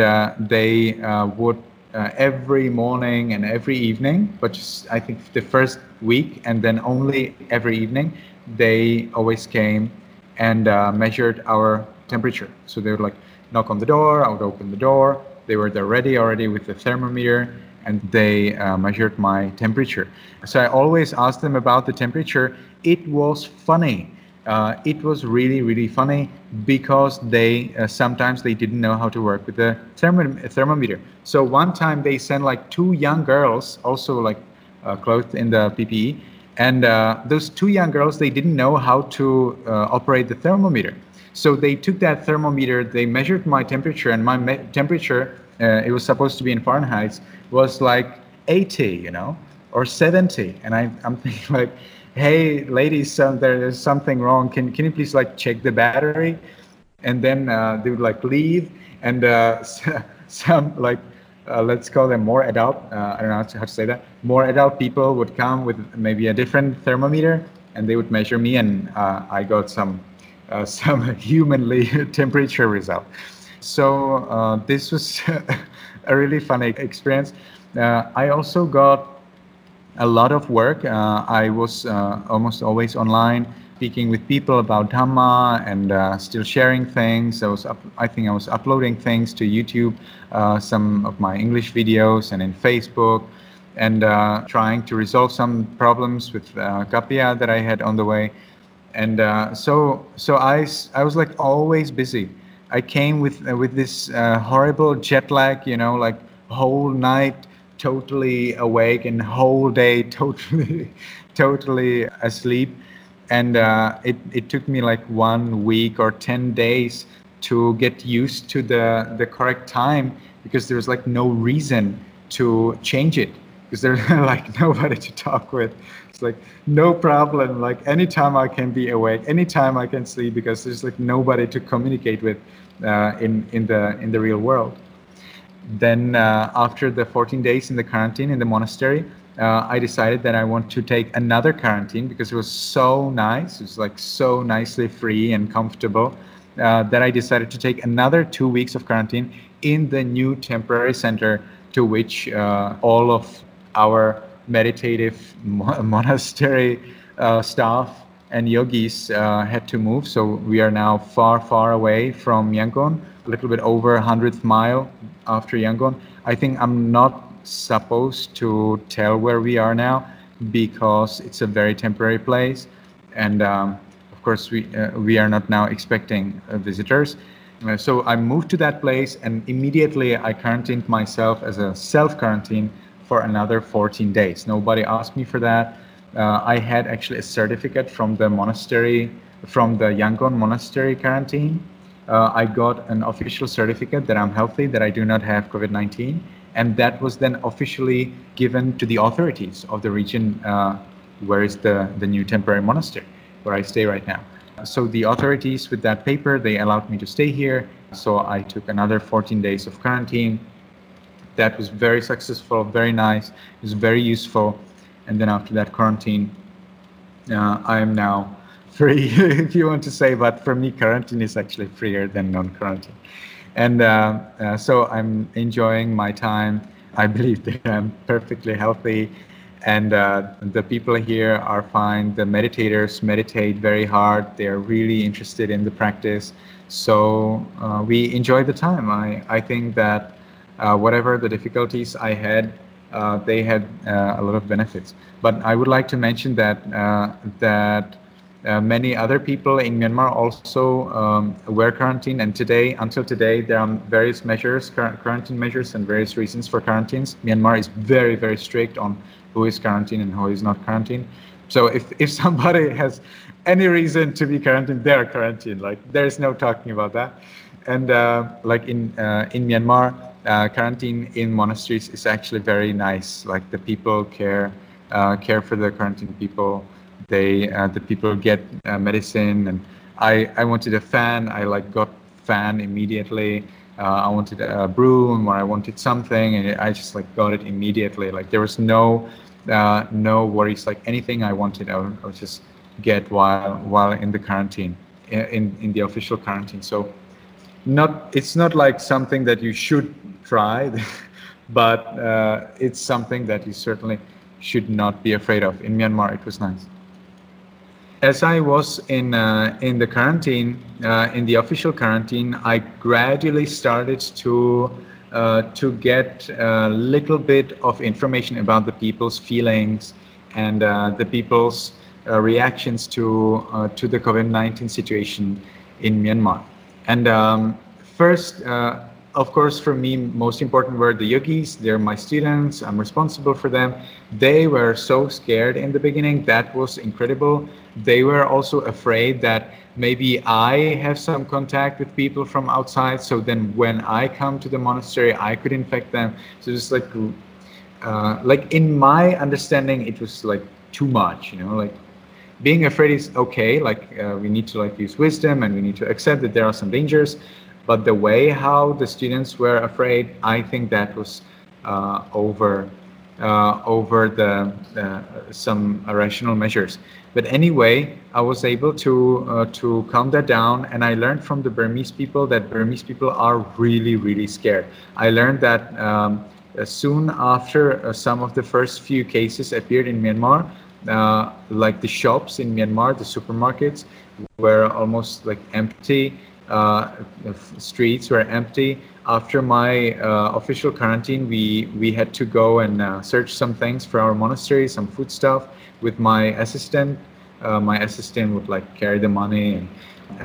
they would uh, every morning and every evening, but just I think the first week and then only every evening, they always came and uh, measured our temperature. So they would like knock on the door, I would open the door, they were there ready already with the thermometer and they uh, measured my temperature. So I always asked them about the temperature. It was funny. Uh, it was really, really funny because they uh, sometimes they didn't know how to work with the therm- thermometer. So one time they sent like two young girls, also like uh, clothed in the PPE, and uh, those two young girls they didn't know how to uh, operate the thermometer. So they took that thermometer, they measured my temperature, and my me- temperature, uh, it was supposed to be in Fahrenheit, was like 80, you know, or 70. And I, I'm thinking [laughs] like, hey, ladies, some, there's something wrong. Can, can you please like check the battery? And then uh, they would like leave, and uh, [laughs] some like uh, let's call them more adult. Uh, I don't know how to, how to, say that. More adult people would come with maybe a different thermometer, and they would measure me, and uh, I got some uh, [laughs] some humanly [laughs] temperature result. So uh, this was [laughs] a really funny experience. Uh, I also got a lot of work. Uh, I was uh, almost always online speaking with people about Dhamma and uh, still sharing things. I was, up, I think I was uploading things to YouTube, some of my English videos and in Facebook and trying to resolve some problems with uh, Kapia that I had on the way and uh, so so I I was like always busy, I came with uh, with this uh, horrible jet lag, you know, like whole night totally awake and whole day [laughs] totally totally asleep. And uh, it, it took me like one week or 10 days to get used to the, the correct time because there's like no reason to change it because there's [laughs] like nobody to talk with it's like no problem like anytime i can be awake anytime i can sleep because there's like nobody to communicate with uh, in in the in the real world then uh, after the 14 days in the quarantine in the monastery uh, I decided that I want to take another quarantine because it was so nice. It was like so nicely free and comfortable uh, that I decided to take another two weeks of quarantine in the new temporary center to which uh, all of our meditative mo- monastery uh, staff and yogis uh, had to move. So we are now far, far away from Yangon, a little bit over 100th mile after Yangon. I think I'm not supposed to tell where we are now because it's a very temporary place and um, of course we uh, we are not now expecting uh, visitors uh, so i moved to that place and immediately i quarantined myself as a self quarantine for another 14 days nobody asked me for that uh, i had actually a certificate from the monastery from the yangon monastery quarantine uh, i got an official certificate that i'm healthy that i do not have covid-19 and that was then officially given to the authorities of the region uh, where is the, the new temporary monastery where I stay right now. So the authorities with that paper, they allowed me to stay here. So I took another 14 days of quarantine. That was very successful, very nice. It was very useful. And then after that quarantine, uh, I am now free, [laughs] if you want to say. But for me, quarantine is actually freer than non-quarantine and uh, uh, so I'm enjoying my time. I [laughs] believe that I'm perfectly healthy, and uh, the people here are fine. The meditators meditate very hard. They are really interested in the practice, so uh, we enjoy the time. I I think that whatever the difficulties I had. Uh, they had a lot of benefits, but I would like to mention that that uh, many other people in Myanmar also um, were quarantined, and today, until today, there are various measures, quarantine measures, and various reasons for quarantines. Myanmar is very, very strict on who is quarantined and who is not quarantined. So if if [laughs] somebody has any reason to be quarantined, they're quarantined. Like there's no talking about that. And uh, like in uh, in Myanmar, uh, quarantine in monasteries is actually very nice. Like the people care uh, care for the quarantine people. They uh, the people get uh, medicine and I, I wanted a fan. I like got fan immediately. Uh, I wanted a broom or I wanted something and I just like got it immediately. Like there was no uh, no worries. Like anything I wanted I would, I would, just get while while in the quarantine in in the official quarantine. So not it's not like something that you should try [laughs] but uh, it's something that you certainly should not be afraid of in Myanmar it was nice as I was in uh, in the quarantine, uh, in the official quarantine, I gradually started to uh, to get a little bit of information about the people's feelings and uh, the people's uh, reactions to uh, to the COVID-19 situation in Myanmar. And um, first, of course, for me, most important were the yogis. They're my students. I'm responsible for them. They were so scared in the beginning. That was incredible. They were also afraid that maybe I have some contact with people from outside. So then when I come to the monastery, I could infect them. So it's like, uh, like in my understanding, it was like too much, you know, like being afraid is okay. Like uh, we need to like use wisdom and we need to accept that there are some dangers but the way how the students were afraid, I think that was uh, over uh, over the uh, some rational measures. But anyway, I was able to uh, to calm that down, and I learned from the Burmese people that Burmese people are really really scared. I learned that um, soon after uh, some of the first few cases appeared in Myanmar, uh, like the shops in Myanmar, the supermarkets were almost like empty streets were empty. After my uh, official quarantine, we we had to go and uh, search some things for our monastery, some food stuff with my assistant. my assistant would like carry the money and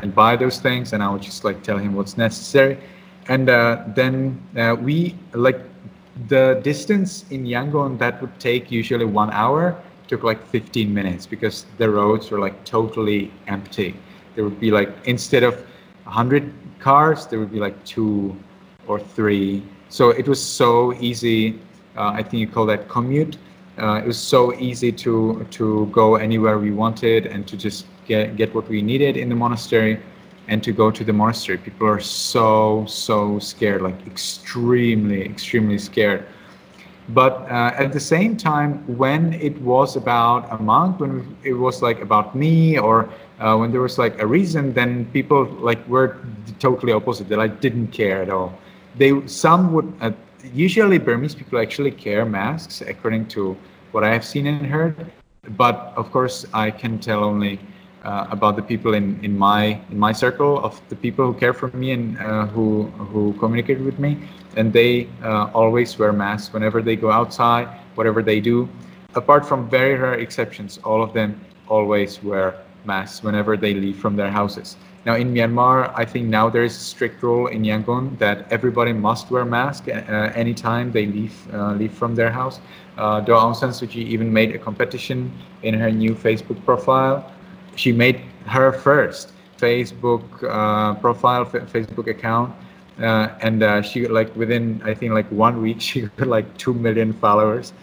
and buy those things, and I would just like tell him what's necessary, and uh, then uh, we like the distance in Yangon that would take usually one hour took like 15 minutes because the roads were like totally empty. There would be like instead of 100 cars, there would be like two or three. So it was so easy. Uh, I think you call that commute. Uh, it was so easy to to go anywhere we wanted and to just get get what we needed in the monastery and to go to the monastery. People are so so scared, like extremely extremely scared. But uh, at the same time, when it was about a monk, when it was like about me, or uh, when there was like a reason, then people like were totally opposite. They like didn't care at all. They some would uh, usually Burmese people actually care masks according to what I have seen and heard. But of course, I can tell only uh, about the people in, in my in my circle of the people who care for me and uh, who who communicate with me, and they uh, always wear masks whenever they go outside, whatever they do. Apart from very rare exceptions, all of them always wear masks whenever they leave from their houses. Now in Myanmar, I think now there is a strict rule in Yangon that everybody must wear mask uh, anytime they leave uh, leave from their house. Uh, Daw Aung San Suu Kyi even made a competition in her new Facebook profile she made her first Facebook uh, profile, Facebook account, uh, and uh, she like within I think like one week [laughs] she got like two million followers,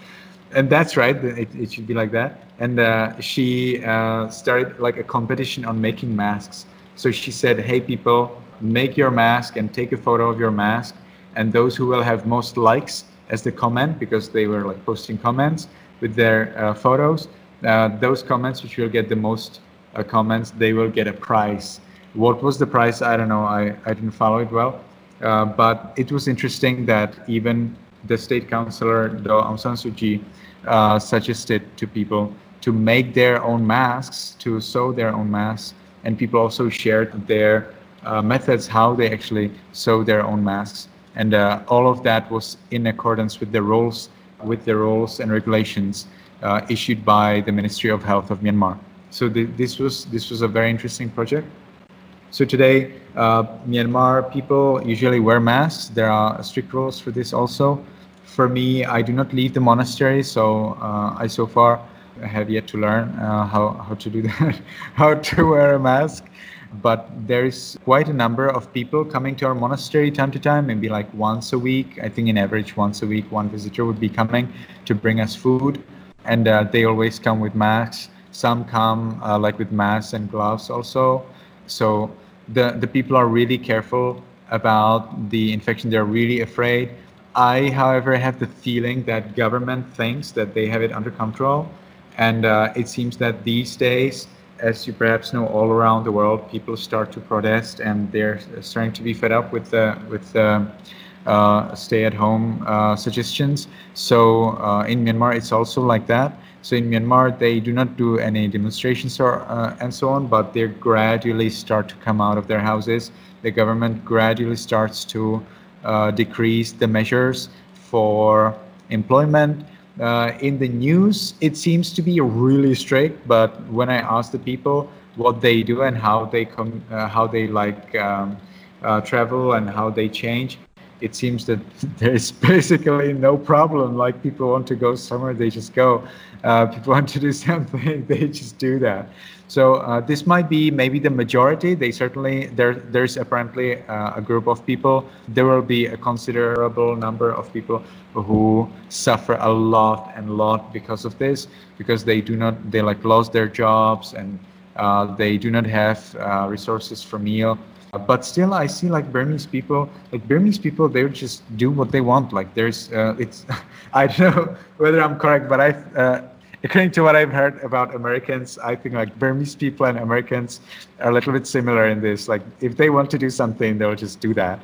and that's right. It, it should be like that. And uh, she uh, started like a competition on making masks. So she said, "Hey people, make your mask and take a photo of your mask, and those who will have most likes as the comment because they were like posting comments with their uh, photos." those comments which will get the most uh, comments, they will get a prize. What was the prize? I don't know. I, I didn't follow it well. Uh, but it was interesting that even the state councillor, Daw Aung San Suu Kyi, uh, suggested to people to make their own masks, to sew their own masks, and people also shared their uh, methods how they actually sew their own masks, and uh, all of that was in accordance with the rules, with the rules and regulations uh, issued by the Ministry of Health of Myanmar. So this was this was a very interesting project. So today, uh, Myanmar people usually wear masks. There are strict rules for this also. For me, I do not leave the monastery, so uh, I so far have yet to learn uh, how, how to do [laughs] that, how to wear a mask. But there is quite a number of people coming to our monastery time to time, maybe like once a week. I think in average, once a week, one visitor would be coming to bring us food. And uh, they always come with masks some come uh, like with masks and gloves also. So the, the people are really careful about the infection. They're really afraid. I, however, have the feeling that government thinks that they have it under control. And uh, it seems that these days, as you perhaps know, all around the world, people start to protest and they're starting to be fed up with the, with the uh, stay-at-home uh, suggestions. So uh, in Myanmar, it's also like that. So in Myanmar, they do not do any demonstrations or uh, and so on, but they gradually start to come out of their houses. The government gradually starts to uh, decrease the measures for employment. Uh, in the news, it seems to be really strict, but when I ask the people what they do and how they come, uh, how they like um, uh, travel and how they change, it seems that [laughs] there's basically no problem. Like people want to go somewhere, they just go. Uh, people want to do [laughs] something, they just do that. So uh, this might be maybe the majority. They certainly there. There's apparently uh, a group of people. There will be a considerable number of people who suffer a lot and a lot because of this, because they do not they like lost their jobs and uh, they do not have uh, resources for meal but still i see like burmese people like burmese people they just do what they want like there's uh, it's [laughs] i don't know whether i'm correct but i uh, according to what i've heard about americans i think like burmese people and americans are a little bit similar in this. Like if they want to do something they'll just do that.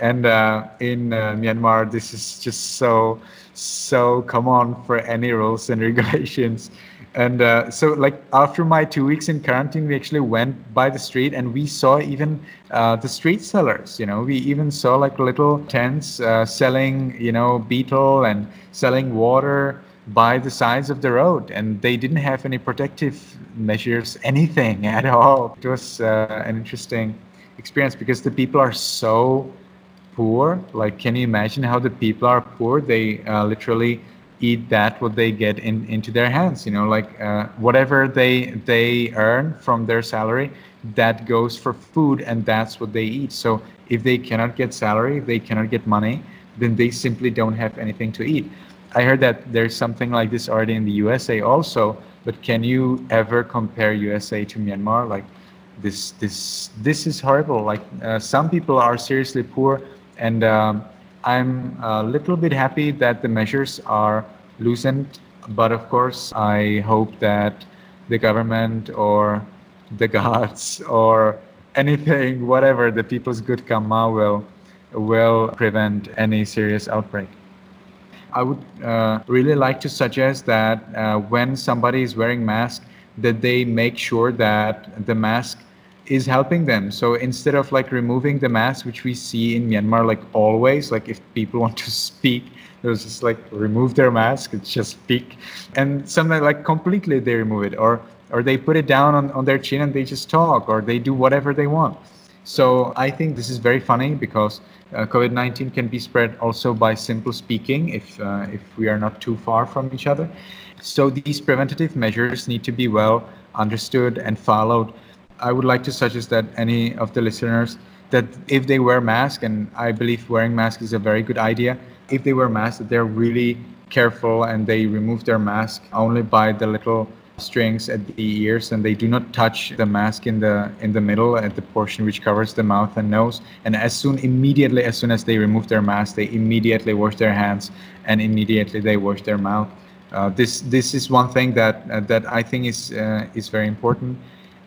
And uh, in uh, myanmar this is just so so come on for any rules and [laughs] regulations. And uh, so like after my two weeks in quarantine we actually went by the street and we saw even uh, the street sellers you know. We even saw like little tents uh, selling you know betel and selling water by the sides of the road and they didn't have any protective measures anything at all. It was uh, an interesting experience because the people are so poor. Like can you imagine how the people are poor? They uh, literally eat that what they get in, into their hands you know like uh, whatever they they earn from their salary that goes for food and that's what they eat. So if they cannot get salary they cannot get money then they simply don't have anything to eat I heard that there's something like this already in the USA also, but can you ever compare USA to Myanmar? Like this, this, this is horrible. Like uh, some people are seriously poor, and um, I'm a little bit happy that the measures are loosened. But of course, I hope that the government or the [laughs] gods or anything, whatever, the people's good karma will will prevent any serious outbreak. I would uh, really like to suggest that uh, when somebody is wearing mask, that they make sure that the mask is helping them. So instead of like removing the mask, which we see in Myanmar, like always, like if people [laughs] want to speak, they'll just like remove their mask, it's just speak. And sometimes like completely they remove it or or they put it down on, on their chin and they just talk or they do whatever they want. So I think this is very funny because uh, COVID-19 can be spread also by simple speaking if, uh, if we are not too far from each other. So these preventative measures need to be well understood and followed. I would like to suggest that any of the listeners that if they wear mask, and I believe wearing mask is a very good idea, if they wear mask, that they're really careful and they remove their mask only by the little strings at the ears and they do not touch the mask in the in the middle at the portion which covers the mouth and nose. And as soon immediately as soon as they remove their mask they immediately wash their hands and immediately they wash their mouth. Uh, this this is one thing that uh, that I think is uh, is very important.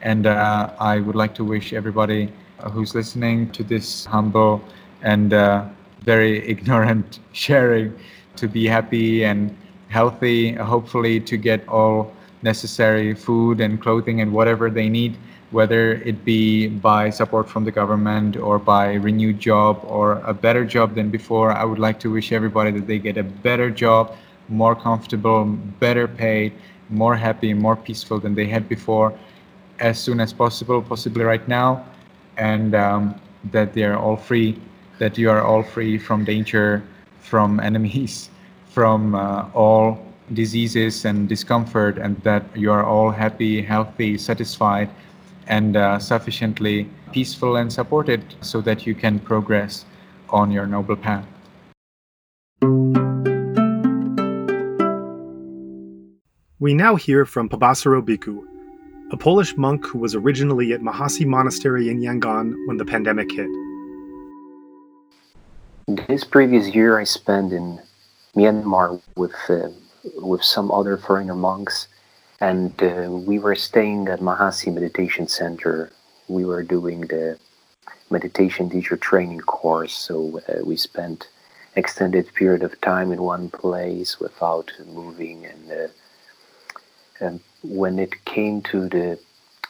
And uh, I would like to wish everybody who's listening to this humble and uh, very [laughs] ignorant sharing to be happy and healthy hopefully to get all necessary food and clothing and whatever they need, whether it be by support from the government or by renewed job or a better job than before. I would like to wish everybody that they get a better job, more comfortable, better paid, more happy, more peaceful than they had before as soon as possible, possibly right now, and um, that they are all free, that you are all free from danger, from enemies, [laughs] from uh, all diseases and discomfort, and that you are all happy, healthy, satisfied, and uh, sufficiently peaceful and supported so that you can progress on your noble path. We now hear from Pabhassaro Bhikkhu, a Polish monk who was originally at Mahasi Monastery in Yangon when the pandemic hit. This previous year I spent in Myanmar with uh, with some other foreigner monks, and uh, we were staying at Mahasi Meditation Center. We were doing the meditation teacher training course, so uh, we spent extended period of time in one place without moving. And, uh, and when it came to the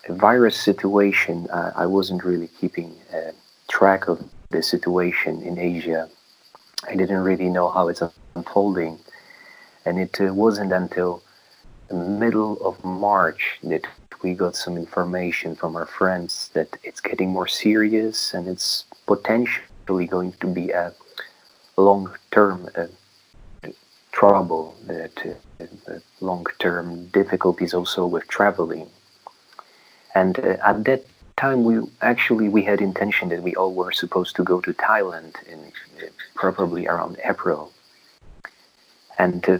virus situation, I wasn't really keeping uh, track of the situation in Asia. I didn't really know how it's unfolding. And it uh, wasn't until the middle of March that we got some information from our friends that it's getting more serious and it's potentially going to be a long-term uh, trouble, that uh, long-term difficulties also with traveling. And uh, at that time, we actually we had intention that we all were supposed to go to Thailand in uh, probably around April. And uh,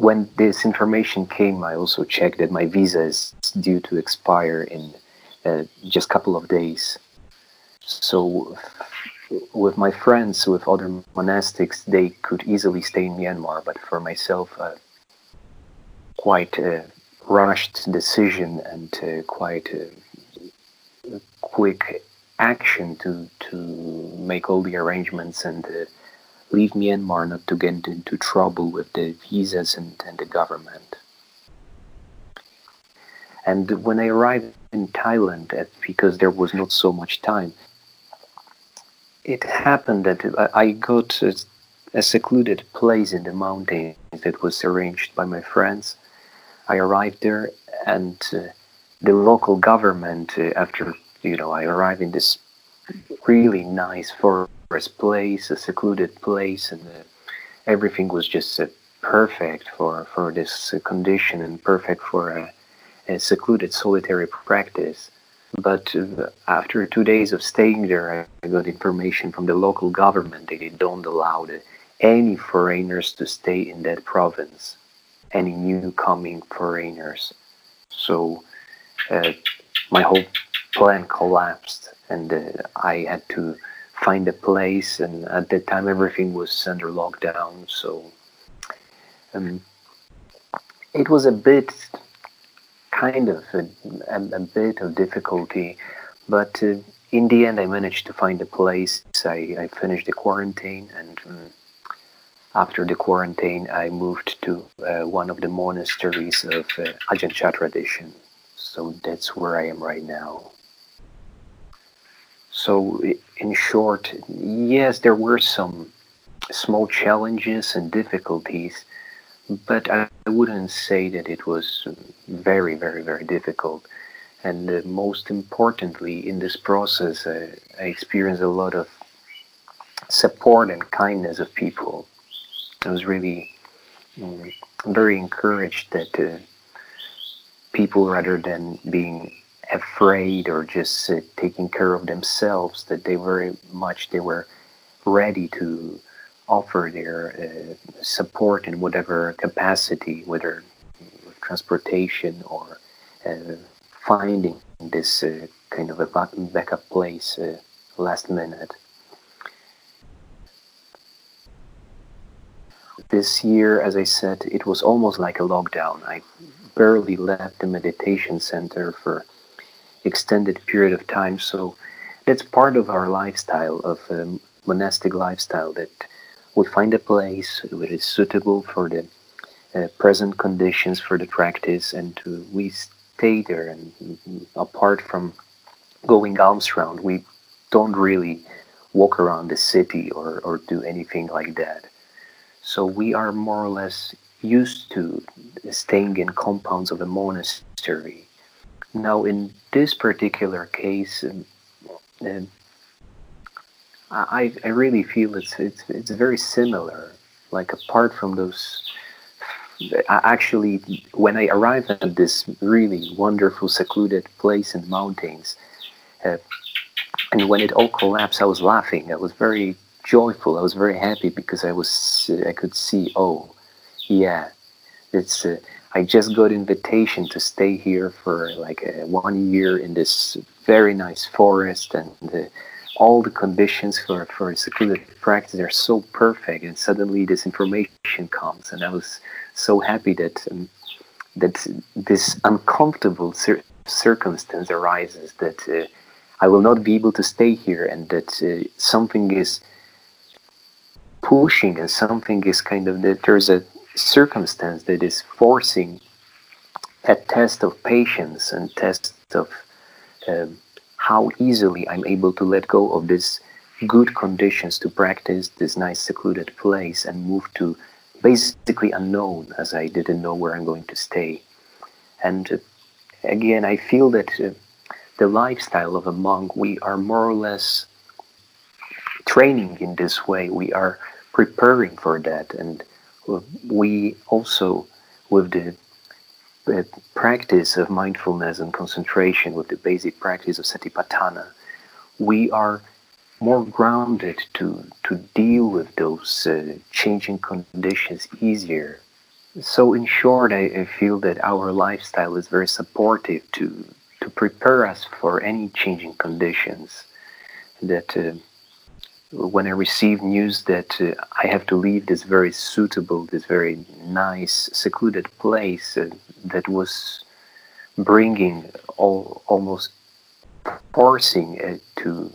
when this information came, I also checked that my visa is due to expire in uh, just a couple of days. So, with my friends, with other monastics, they could easily stay in Myanmar, but for myself, uh, quite a rushed decision and uh, quite a quick action to to make all the arrangements and uh, leave Myanmar not to get into trouble with the visas and, and the government. And when I arrived in Thailand, because there was not so much time, it happened that I got a secluded place in the mountains that was arranged by my friends. I arrived there, and uh, the local government, uh, after you know, I arrived in this really nice forest place, a secluded place, and uh, everything was just uh, perfect for for this condition and perfect for a, a secluded solitary practice. But uh, after two days of staying there, I got information from the local government that they don't allow any foreigners to stay in that province, any new coming foreigners. So uh, my whole plan collapsed, and uh, I had to find a place. And at that time, everything was under lockdown, so um, it was a bit kind of a, a, a bit of difficulty, but uh, in the end, I managed to find a place. I, I finished the quarantine, and um, after the quarantine, I moved to uh, one of the monasteries of uh, Ajahn Chah tradition. So that's where I am right now. So, in short, yes, there were some small challenges and difficulties, but I wouldn't say that it was very, very, very difficult. And uh, most importantly, in this process, uh, I experienced a lot of support and kindness of people. I was really um, very encouraged that uh, people, rather than being afraid or just uh, taking care of themselves, that they very much they were ready to offer their uh, support in whatever capacity, whether transportation or uh, finding this uh, kind of a backup place uh, last minute. This year, as I said, it was almost like a lockdown. I barely left the meditation center for extended period of time, so that's part of our lifestyle of um, monastic lifestyle that we find a place that is suitable for the uh, present conditions for the practice and to, we stay there and mm, apart from going alms round we don't really walk around the city or, or do anything like that. So we are more or less used to staying in compounds of a monastery now in this particular case um, um, I, I really feel it's, it's it's very similar. Like apart from those, actually, when I arrived at this really wonderful, secluded place in the mountains, uh, and when it all collapsed, I was laughing. I was very joyful. I was very happy because I was I could see. Oh, yeah, it's. Uh, I just got invitation to stay here for like uh, one year in this very nice forest and. Uh, all the conditions for, for secluded practice are so perfect and suddenly this information comes and i was so happy that um, that this uncomfortable cir- circumstance arises that uh, i will not be able to stay here and that uh, something is pushing and something is kind of that there's a circumstance that is forcing a test of patience and test of um, how easily I'm able to let go of this good conditions to practice this nice secluded place and move to basically unknown as I didn't know where I'm going to stay. And uh, again, I feel that uh, the lifestyle of a monk, we are more or less training in this way. We are preparing for that. And we also, with the uh, practice of mindfulness and concentration with the basic practice of satipatthana, we are more grounded to, to deal with those uh, changing conditions easier. So, in short, I, I, feel that our lifestyle is very supportive to, to prepare us for any changing conditions. That uh, when I receive news that uh, I have to leave this very suitable, this very nice, secluded place uh, that was bringing all, almost forcing it to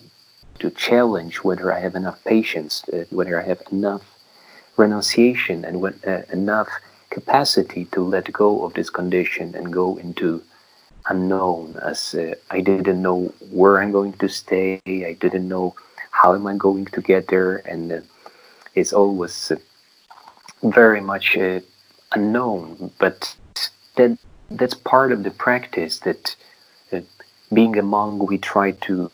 to challenge whether I have enough patience, uh, whether I have enough renunciation and when, uh, enough capacity to let go of this condition and go into unknown. As uh, I didn't know where I'm going to stay, I didn't know how am I going to get there? And uh, is always uh, very much uh, unknown, but that that's part of the practice that uh, being a monk we try to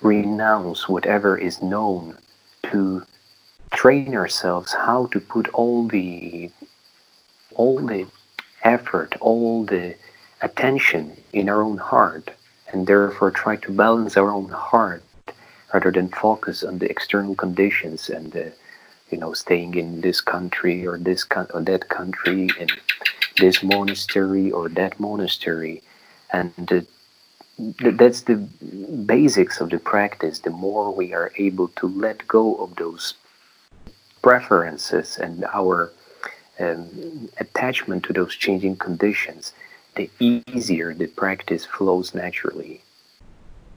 renounce whatever is known to train ourselves how to put all the all the effort all the attention in our own heart and therefore try to balance our own heart rather than focus on the external conditions and uh, you know staying in this country or this or that country in this monastery or that monastery. And uh, th- that's the basics of the practice. The more we are able to let go of those preferences and our um, attachment to those changing conditions the easier the practice flows naturally.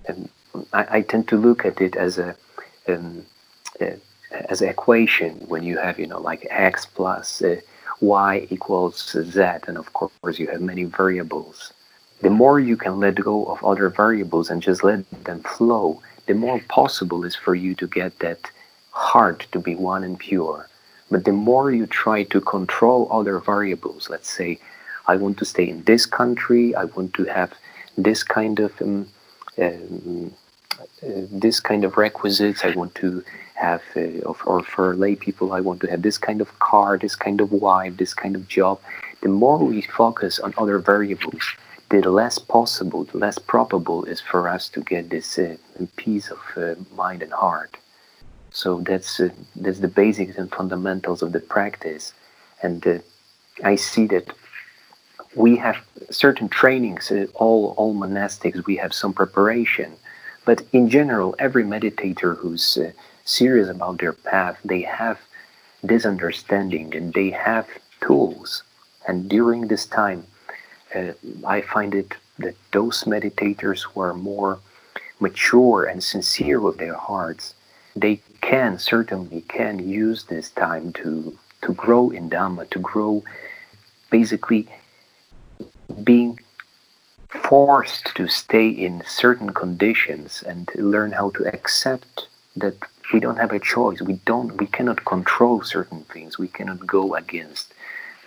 And I, I tend to look at it as a, um, a as an equation when you have you know like x plus uh, y equals z and of course you have many variables. The more you can let go of other variables and just let them flow the more possible is for you to get that heart to be one and pure. But the more you try to control other variables let's say i want to stay in this country i want to have this kind of um, um, uh, this kind of requisites. I want to have, uh, or for lay people, I want to have this kind of car, this kind of wife, this kind of job. The more we focus on other variables, the less possible, the less probable is for us to get this uh, peace of uh, mind and heart. So that's uh, that's the basics and fundamentals of the practice, and uh, I see that we have certain trainings. all all monastics, we have some preparation but in general, every meditator who's uh, serious about their path, they have this understanding and they have tools. And during this time, uh, I find it that those meditators who are more mature and sincere with their hearts, they can certainly can use this time to to grow in Dhamma, to grow basically being forced to stay in certain conditions and learn how to accept that we don't have a choice. We don't we cannot control certain things. We cannot go against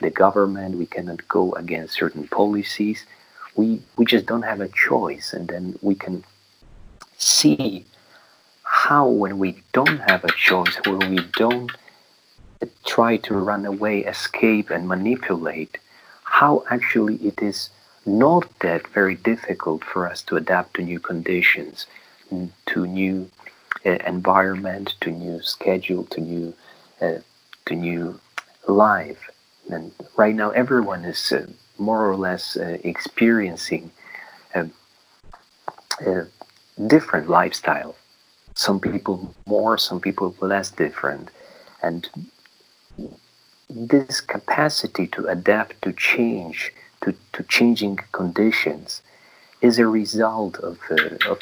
the government. We cannot go against certain policies. We we just don't have a choice. And then we can see how when we don't have a choice when we don't try to run away escape and manipulate how actually it is not that very difficult for us to adapt to new conditions, to new uh, environment, to new schedule, to new uh, to new life. And right now, everyone is uh, more or less uh, experiencing a, a, different lifestyle. Some people more, some people less different, and this capacity to adapt, to change, to, to changing conditions is a result of, uh, of,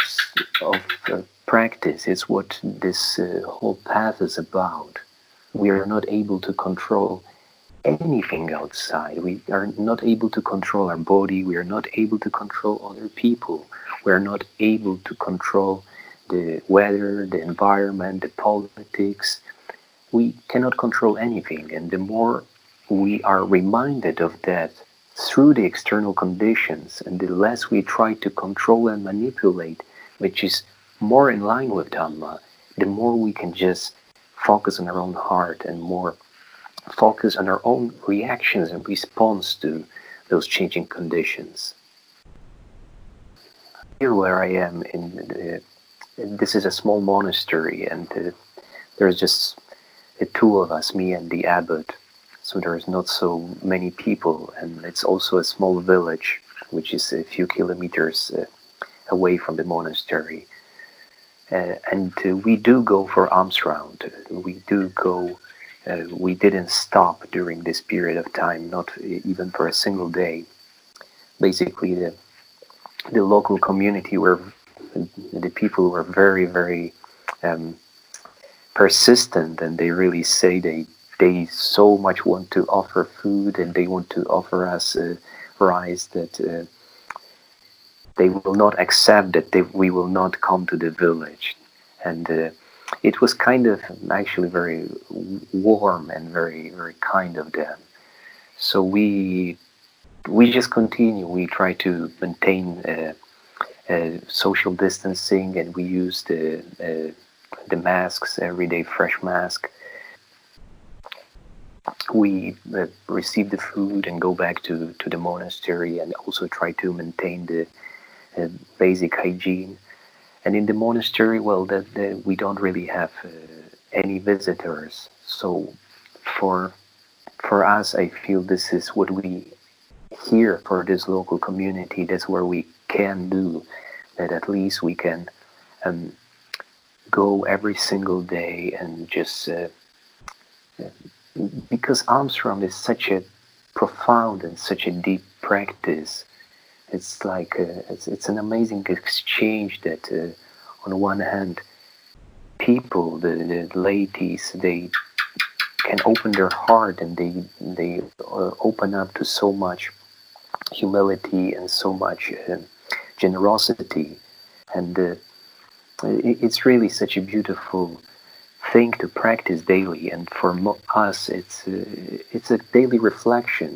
of uh, practice. It's what this uh, whole path is about. We are not able to control anything outside. We are not able to control our body. We are not able to control other people. We are not able to control the weather, the environment, the politics. We cannot control anything. And the more we are reminded of that through the external conditions, and the less we try to control and manipulate, which is more in line with Dhamma, the more we can just focus on our own heart and more focus on our own reactions and response to those changing conditions. Here, where I am, in the, this is a small monastery, and uh, there's just the two of us, me and the abbot so there's not so many people and it's also a small village which is a few kilometers uh, away from the monastery. Uh, and uh, we do go for alms round. We do go uh, we didn't stop during this period of time not even for a single day. Basically the the local community were the people were very very um, persistent and they really say they they so much want to offer food and they want to offer us uh, rice that uh, they will not accept that they, we will not come to the village. And uh, it was kind of actually very warm and very very kind of them. So we we just continue. We try to maintain uh, uh, social distancing, and we use the uh, the masks, everyday fresh mask. We uh, receive the food and go back to, to the monastery, and also try to maintain the uh, basic hygiene. And in the monastery, well, that we don't really have uh, any visitors. So for for us, I feel this is what we here for this local community. That's where we can do that. At least we can um, go every single day and just uh, because alms round is such a profound and such a deep practice. It's like a, uh, it's, it's an amazing exchange that, uh, on one hand, people, the, the ladies, they can open their heart and they they uh, open up to so much humility and so much uh, generosity, and uh, it's really such a beautiful thing to practice daily. And for us, it's uh, it's a daily reflection.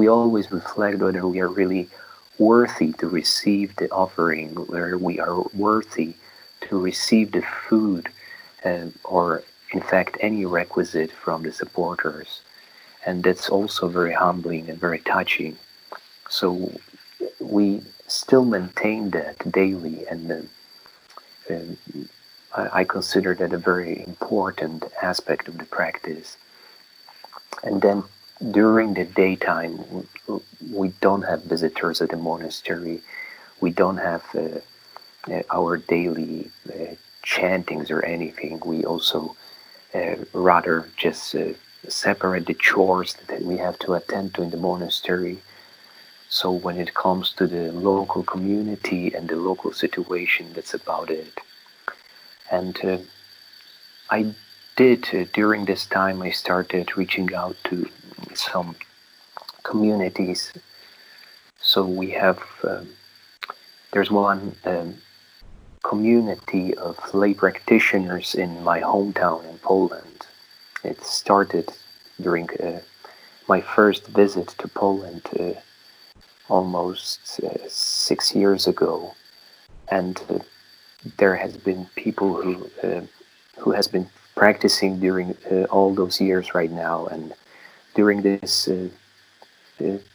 We always reflect whether we are really worthy to receive the offering, whether we are worthy to receive the food, uh, or in fact any requisite from the supporters. And that's also very humbling and very touching. So we still maintain that daily, and, uh, I, consider that a very important aspect of the practice. And then during the daytime, we don't have visitors at the monastery. We don't have uh, uh, our daily uh, chantings or anything. We also uh, rather just uh, separate the chores that we have to attend to in the monastery. So when it comes to the local community and the local situation, that's about it. And uh, I did, uh, during this time, I started reaching out to some communities. So we have, um, there's one um, community of lay practitioners in my hometown in Poland. It started during uh, my first visit to Poland uh, almost uh, six years ago. And uh, there has been people who uh, who has been practicing during uh, all those years right now, and during this uh,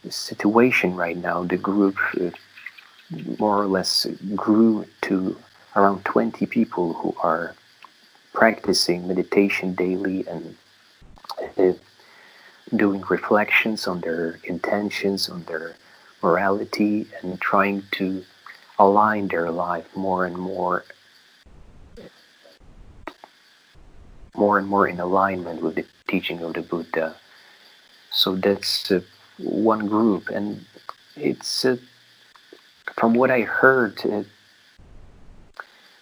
situation right now, the group uh, more or less grew to around 20 people who are practicing meditation daily and uh, doing reflections on their intentions, on their morality, and trying to align their life more and more more and more in alignment with the teaching of the Buddha. So that's uh, one group, and it's uh, from what I heard. Uh,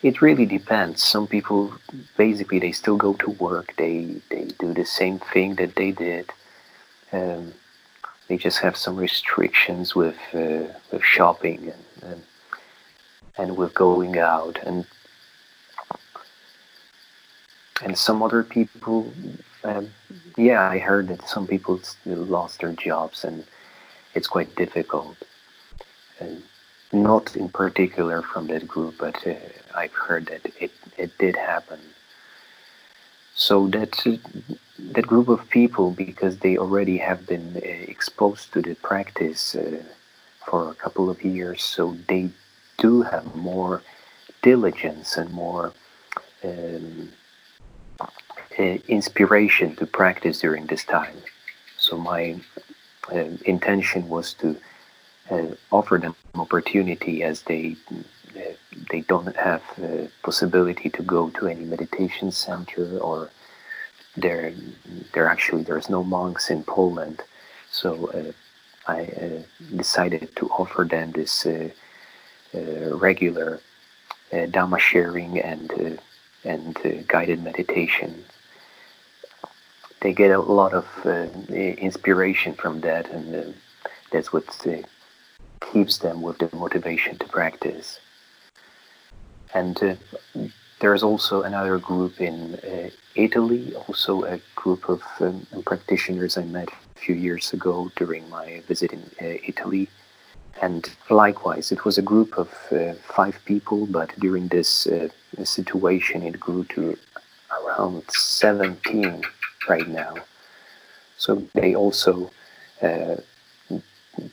it really depends. Some people basically they still go to work. They they do the same thing that they did. Um, they just have some restrictions with uh, with shopping and, and with going out and and some other people um, yeah i heard that some people lost their jobs and it's quite difficult. And not in particular from that group but uh, i've heard that it, it did happen. So that that group of people because they already have been uh, exposed to the practice uh, for a couple of years so they do have more diligence and more um, uh, inspiration to practice during this time. So my uh, intention was to uh, offer them opportunity as they uh, they don't have possibility to go to any meditation center or there there actually there's no monks in Poland. So uh, I decided to offer them this regular uh, Dhamma sharing and uh, and guided meditation. They get a lot of inspiration from that, and that's what keeps them with the motivation to practice. And there's also another group in uh, Italy, also a group of um, practitioners I met a few years ago during my visit in uh, Italy. And likewise, it was a group of uh, five people, but during this uh, situation, it grew to around 17 right now. So they also uh,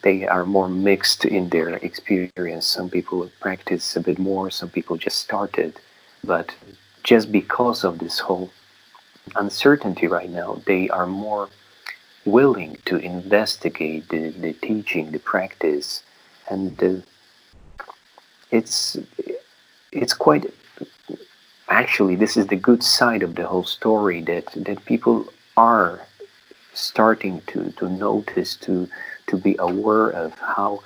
they are more mixed in their experience. Some people practice a bit more, some people just started. But just because of this whole uncertainty right now, they are more willing to investigate the, the teaching, the practice, and the, it's it's quite actually this is the good side of the whole story that that people are starting to to notice to to be aware of how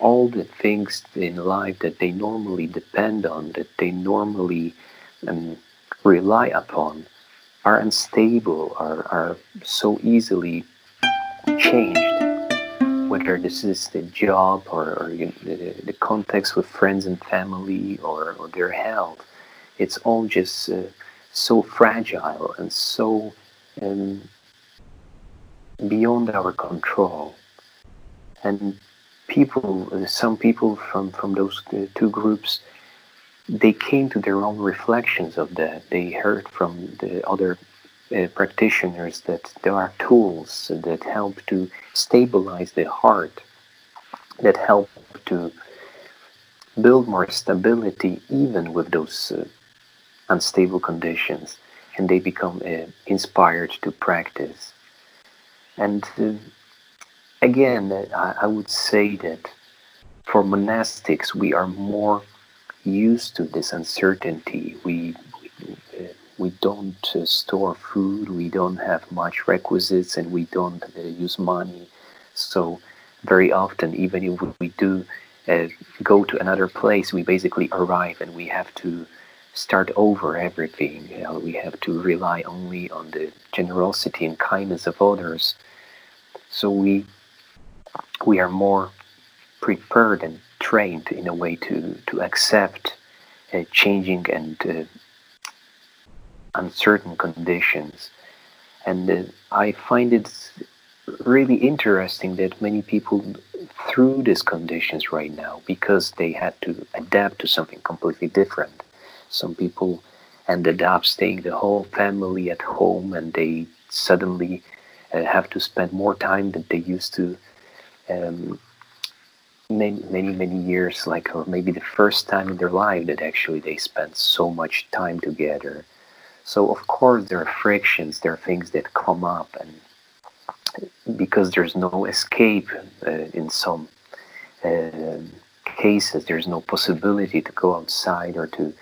all the things in life that they normally depend on, that they normally um, rely upon, are unstable, are, are so easily changed. Whether this is the job or, or you know, the, the context with friends and family or, or their health, it's all just uh, so fragile and so um, beyond our control and people, some people from from those two groups, they came to their own reflections of that. They heard from the other uh, practitioners that there are tools that help to stabilize the heart, that help to build more stability even with those uh, unstable conditions, and they become uh, inspired to practice. And uh, again, I, I would say that for monastics, we are more used to this uncertainty. We we, don't uh, store food, we don't have much requisites, and we don't uh, use money. So very often, even if we do uh, go to another place, we basically arrive and we have to start over everything. You know, we have to rely only on the generosity and kindness of others. So we we are more prepared and trained in a way to, to accept uh, changing and uh, uncertain conditions. And uh, I find it really interesting that many people through these conditions right now because they had to adapt to something completely different. Some people ended up staying the whole family at home and they suddenly uh, have to spend more time than they used to um, many, many, many years, like or maybe the first time in their life that actually they spent so much time together. So of course there are frictions, there are things that come up, and because there's no escape uh, in some uh, cases, there's no possibility to go outside or to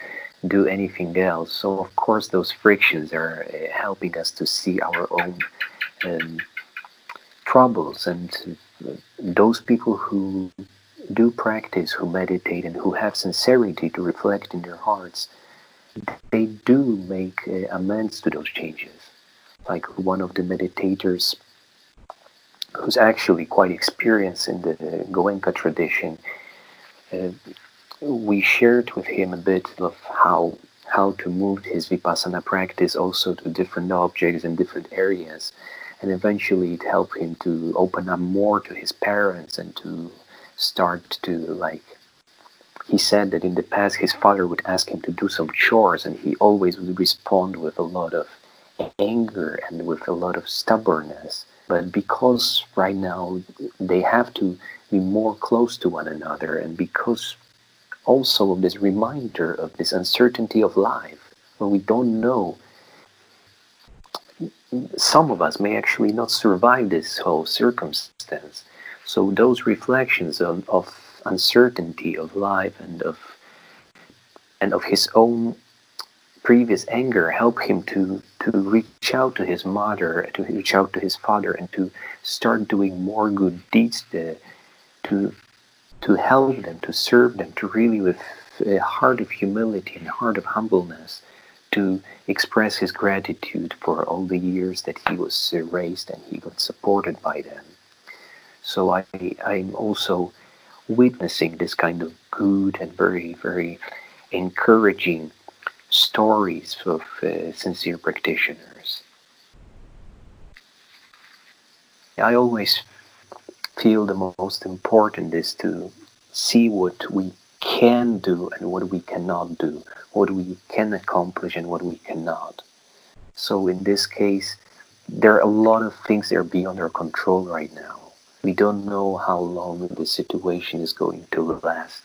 do anything else. So of course those frictions are uh, helping us to see our own um, troubles and those people who do practice, who meditate, and who have sincerity to reflect in their hearts, they do make uh, amends to those changes. Like one of the meditators, who's actually quite experienced in the Goenka tradition, uh, we shared with him a bit of how how to move his vipassana practice also to different objects and different areas and eventually it helped him to open up more to his parents and to start to like he said that in the past his father would ask him to do some chores and he always would respond with a lot of anger and with a lot of stubbornness but because right now they have to be more close to one another and because also of this reminder of this uncertainty of life when we don't know some of us may actually not survive this whole circumstance. So those reflections of, of uncertainty of life and of and of his own previous anger help him to to reach out to his mother, to reach out to his father, and to start doing more good deeds to to, to help them, to serve them, to really with a heart of humility and heart of humbleness to express his gratitude for all the years that he was raised and he got supported by them. So I, I'm also witnessing this kind of good and very, very encouraging stories of uh, sincere practitioners. I always feel the most important is to see what we can do and what we cannot do, what we can accomplish and what we cannot. So in this case, there are a lot of things that are beyond our control right now. We don't know how long the situation is going to last.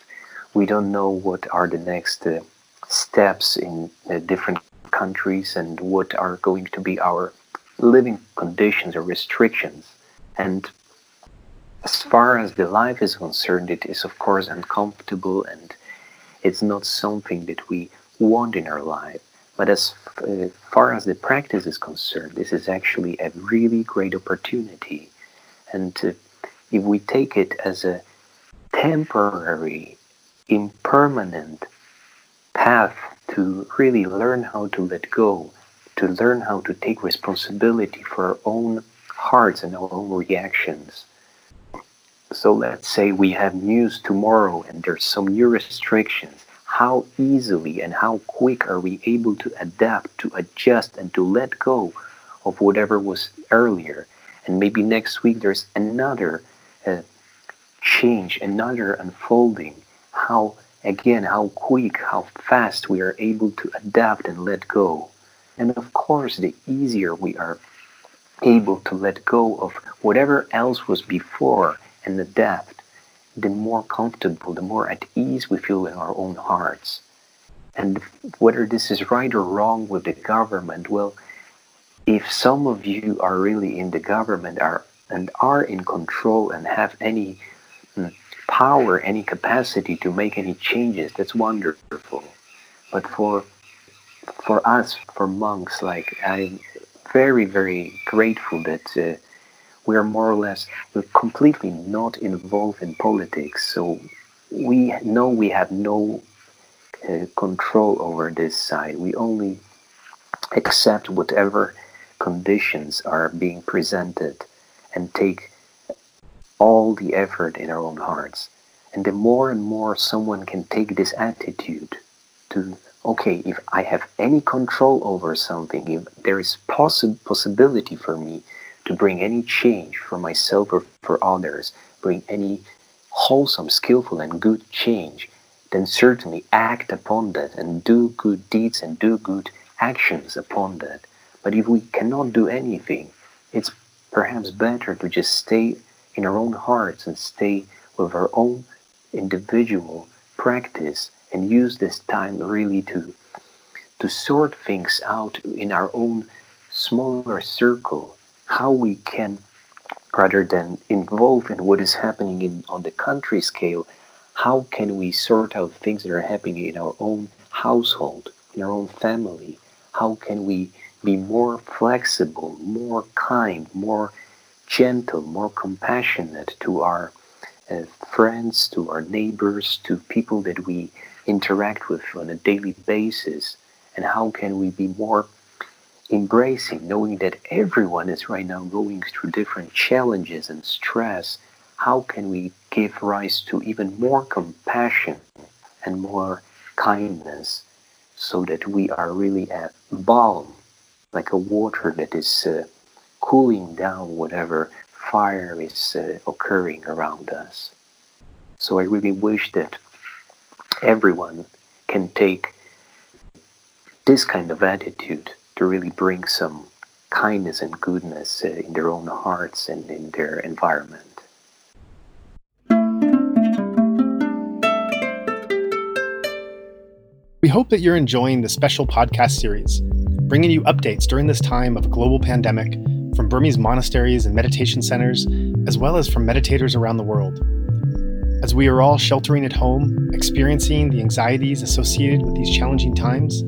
We don't know what are the next uh, steps in uh, different countries and what are going to be our living conditions or restrictions. And as far as the life is concerned, it is of course uncomfortable and it's not something that we want in our life. But as uh, far as the practice is concerned, this is actually a really great opportunity. And uh, if we take it as a temporary, impermanent path to really learn how to let go, to learn how to take responsibility for our own hearts and our own reactions, so let's say we have news tomorrow and there's some new restrictions. How easily and how quick are we able to adapt, to adjust, and to let go of whatever was earlier? And maybe next week there's another uh, change, another unfolding. How, again, how quick, how fast we are able to adapt and let go. And of course, the easier we are able to let go of whatever else was before and adapt, the more comfortable, the more at ease we feel in our own hearts. And whether this is right or wrong with the government, well, if some of you are really in the government are and are in control and have any mm, power, any capacity to make any changes, that's wonderful. But for for us, for monks, like I'm very, very grateful that uh, we are more or less we're completely not involved in politics. So we know we have no uh, control over this side. We only accept whatever conditions are being presented and take all the effort in our own hearts and the more and more someone can take this attitude to okay if i have any control over something if there is possi- possibility for me to bring any change for myself or for others, bring any wholesome, skillful, and good change, then certainly act upon that and do good deeds and do good actions upon that. But if we cannot do anything, it's perhaps better to just stay in our own hearts and stay with our own individual practice and use this time really to to sort things out in our own smaller circle how we can, rather than involve in what is happening in, on the country scale, how can we sort out things that are happening in our own household, in our own family? How can we be more flexible, more kind, more gentle, more compassionate to our uh, friends, to our neighbors, to people that we interact with on a daily basis? And how can we be more embracing, knowing that everyone is right now going through different challenges and stress, how can we give rise to even more compassion and more kindness so that we are really a balm, like a water that is uh, cooling down whatever fire is uh, occurring around us. So I really wish that everyone can take this kind of attitude to really bring some kindness and goodness uh, in their own hearts and in their environment. We hope that you're enjoying the special podcast series, bringing you updates during this time of global pandemic from Burmese monasteries and meditation centers, as well as from meditators around the world. As we are all sheltering at home, experiencing the anxieties associated with these challenging times,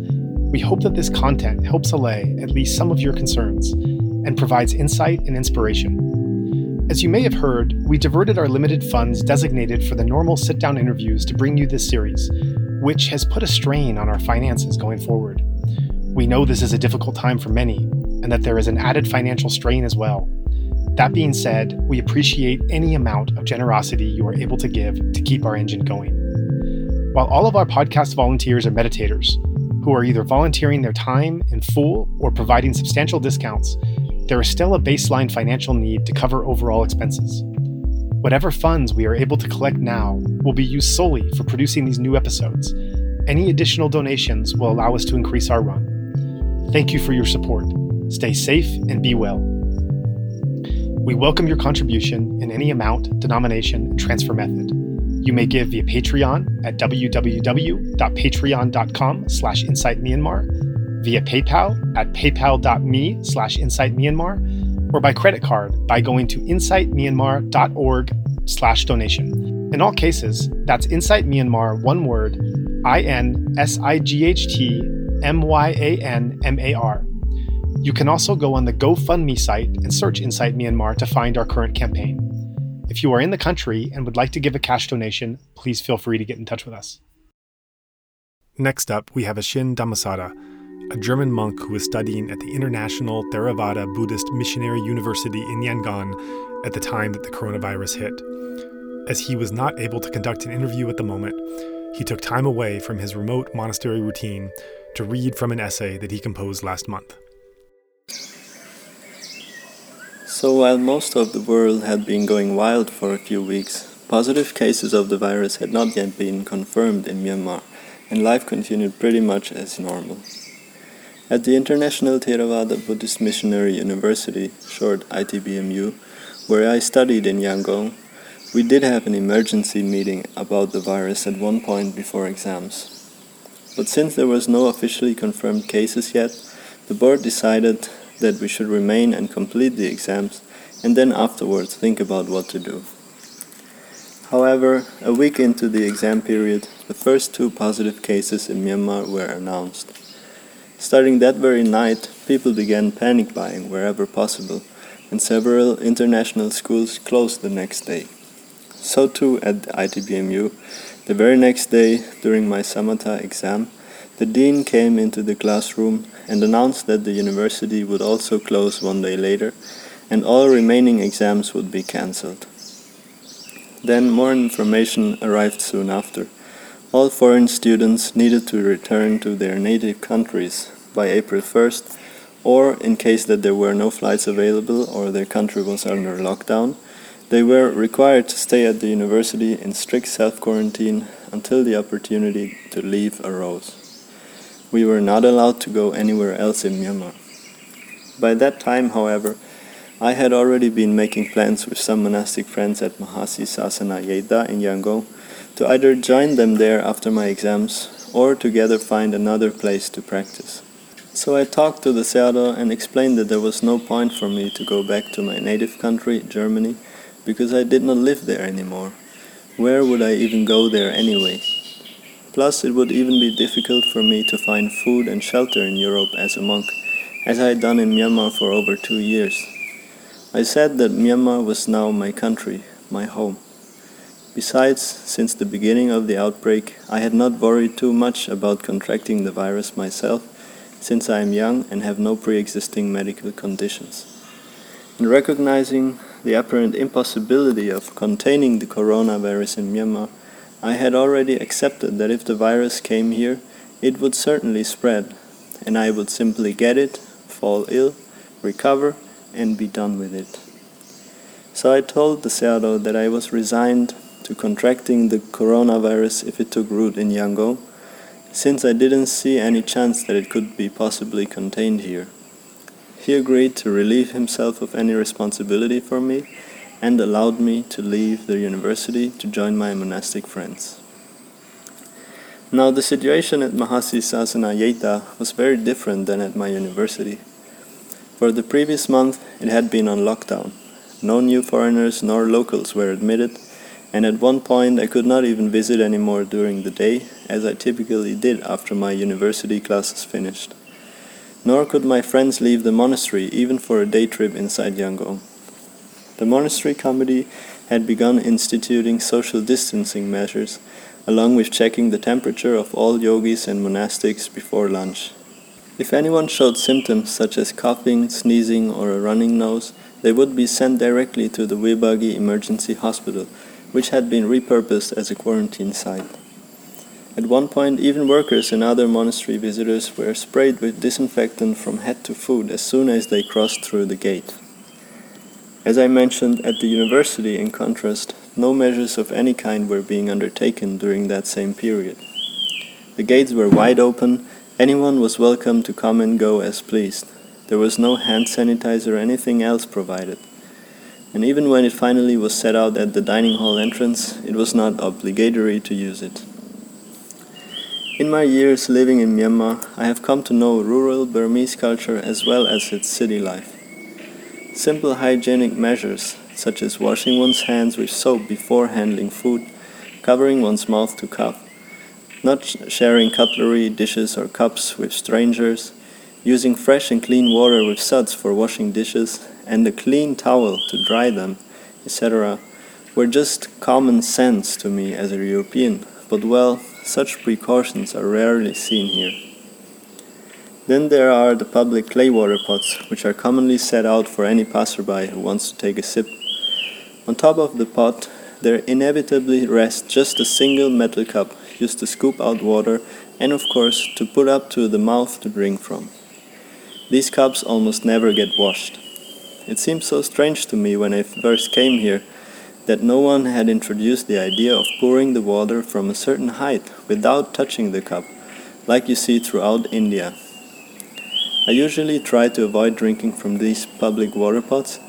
we hope that this content helps allay at least some of your concerns and provides insight and inspiration. As you may have heard, we diverted our limited funds designated for the normal sit down interviews to bring you this series, which has put a strain on our finances going forward. We know this is a difficult time for many, and that there is an added financial strain as well. That being said, we appreciate any amount of generosity you are able to give to keep our engine going. While all of our podcast volunteers are meditators, who are either volunteering their time in full or providing substantial discounts, there is still a baseline financial need to cover overall expenses. Whatever funds we are able to collect now will be used solely for producing these new episodes. Any additional donations will allow us to increase our run. Thank you for your support. Stay safe and be well. We welcome your contribution in any amount, denomination, and transfer method. You may give via Patreon at www.patreon.com slash insightmyanmar, via PayPal at paypal.me slash insightmyanmar, or by credit card by going to insightmyanmar.org slash donation. In all cases, that's Insight Myanmar, one word, I-N-S-I-G-H-T-M-Y-A-N-M-A-R. You can also go on the GoFundMe site and search Insight Myanmar to find our current campaign. If you are in the country and would like to give a cash donation, please feel free to get in touch with us. Next up, we have Ashin Dhammosadha, a German monk who is studying at the International Theravada Buddhist Missionary University in Yangon at the time that the coronavirus hit. As he was not able to conduct an interview at the moment, he took time away from his remote monastery routine to read from an essay that he composed last month. So, while most of the world had been going wild for a few weeks, positive cases of the virus had not yet been confirmed in Myanmar, and life continued pretty much as normal. At the International Theravada Buddhist Missionary University, short ITBMU, where I studied in Yangon, we did have an emergency meeting about the virus at one point before exams. But since there was no officially confirmed cases yet, the board decided that we should remain and complete the exams and then afterwards think about what to do. However, a week into the exam period, the first two positive cases in Myanmar were announced. Starting that very night, people began panic buying wherever possible, and several international schools closed the next day. So too at the ITBMU, the very next day during my Samatha exam, the dean came into the classroom and announced that the university would also close one day later and all remaining exams would be cancelled. Then more information arrived soon after. All foreign students needed to return to their native countries by April 1st, or in case that there were no flights available or their country was under lockdown, they were required to stay at the university in strict self quarantine until the opportunity to leave arose we were not allowed to go anywhere else in Myanmar. By that time, however, I had already been making plans with some monastic friends at Mahasi Sasana Yeiktha in Yangon to either join them there after my exams or together find another place to practice. So I talked to the Sayadaw and explained that there was no point for me to go back to my native country, Germany, because I did not live there anymore. Where would I even go there anyway? Plus, it would even be difficult for me to find food and shelter in Europe as a monk, as I had done in Myanmar for over two years. I said that Myanmar was now my country, my home. Besides, since the beginning of the outbreak, I had not worried too much about contracting the virus myself, since I am young and have no pre existing medical conditions. In recognizing the apparent impossibility of containing the coronavirus in Myanmar, I had already accepted that if the virus came here, it would certainly spread, and I would simply get it, fall ill, recover, and be done with it. So I told the Sayadaw that I was resigned to contracting the coronavirus if it took root in Yangon, since I didn't see any chance that it could be possibly contained here. He agreed to relieve himself of any responsibility for me and allowed me to leave the university to join my monastic friends. Now, the situation at Mahasi Sasana Yeiktha was very different than at my university. For the previous month, it had been on lockdown. No new foreigners nor locals were admitted, and at one point I could not even visit anymore during the day, as I typically did after my university classes finished. Nor could my friends leave the monastery even for a day trip inside Yangon. The monastery committee had begun instituting social distancing measures, along with checking the temperature of all yogis and monastics before lunch. If anyone showed symptoms such as coughing, sneezing, or a running nose, they would be sent directly to the Webagi Emergency Hospital, which had been repurposed as a quarantine site. At one point, even workers and other monastery visitors were sprayed with disinfectant from head to foot as soon as they crossed through the gate. As I mentioned, at the university, in contrast, no measures of any kind were being undertaken during that same period. The gates were wide open, anyone was welcome to come and go as pleased. There was no hand sanitizer or anything else provided. And even when it finally was set out at the dining hall entrance, it was not obligatory to use it. In my years living in Myanmar, I have come to know rural Burmese culture as well as its city life. Simple hygienic measures, such as washing one's hands with soap before handling food, covering one's mouth to cough, not sharing cutlery, dishes, or cups with strangers, using fresh and clean water with suds for washing dishes, and a clean towel to dry them, etc., were just common sense to me as a European, but well, such precautions are rarely seen here. Then there are the public clay water pots, which are commonly set out for any passerby who wants to take a sip. On top of the pot, there inevitably rests just a single metal cup used to scoop out water and, of course, to put up to the mouth to drink from. These cups almost never get washed. It seemed so strange to me when I first came here that no one had introduced the idea of pouring the water from a certain height without touching the cup, like you see throughout India. I usually try to avoid drinking from these public water pots,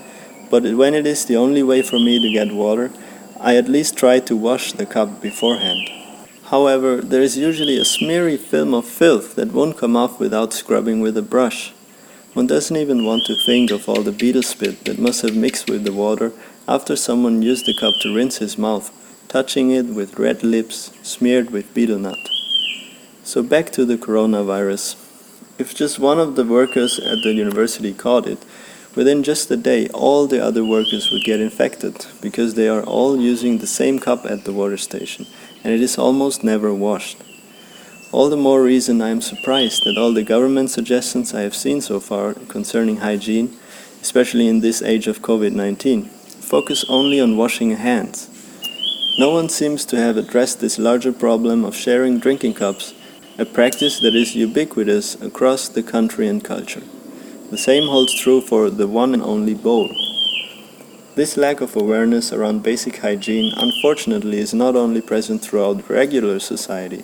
but when it is the only way for me to get water, I at least try to wash the cup beforehand. However, there is usually a smeary film of filth that won't come off without scrubbing with a brush. One doesn't even want to think of all the betel spit that must have mixed with the water after someone used the cup to rinse his mouth, touching it with red lips smeared with betel nut. So back to the coronavirus. If just one of the workers at the university caught it, within just a day all the other workers would get infected because they are all using the same cup at the water station and it is almost never washed. All the more reason I am surprised that all the government suggestions I have seen so far concerning hygiene, especially in this age of COVID 19, focus only on washing hands. No one seems to have addressed this larger problem of sharing drinking cups, a practice that is ubiquitous across the country and culture. The same holds true for the one and only bowl. This lack of awareness around basic hygiene unfortunately is not only present throughout regular society,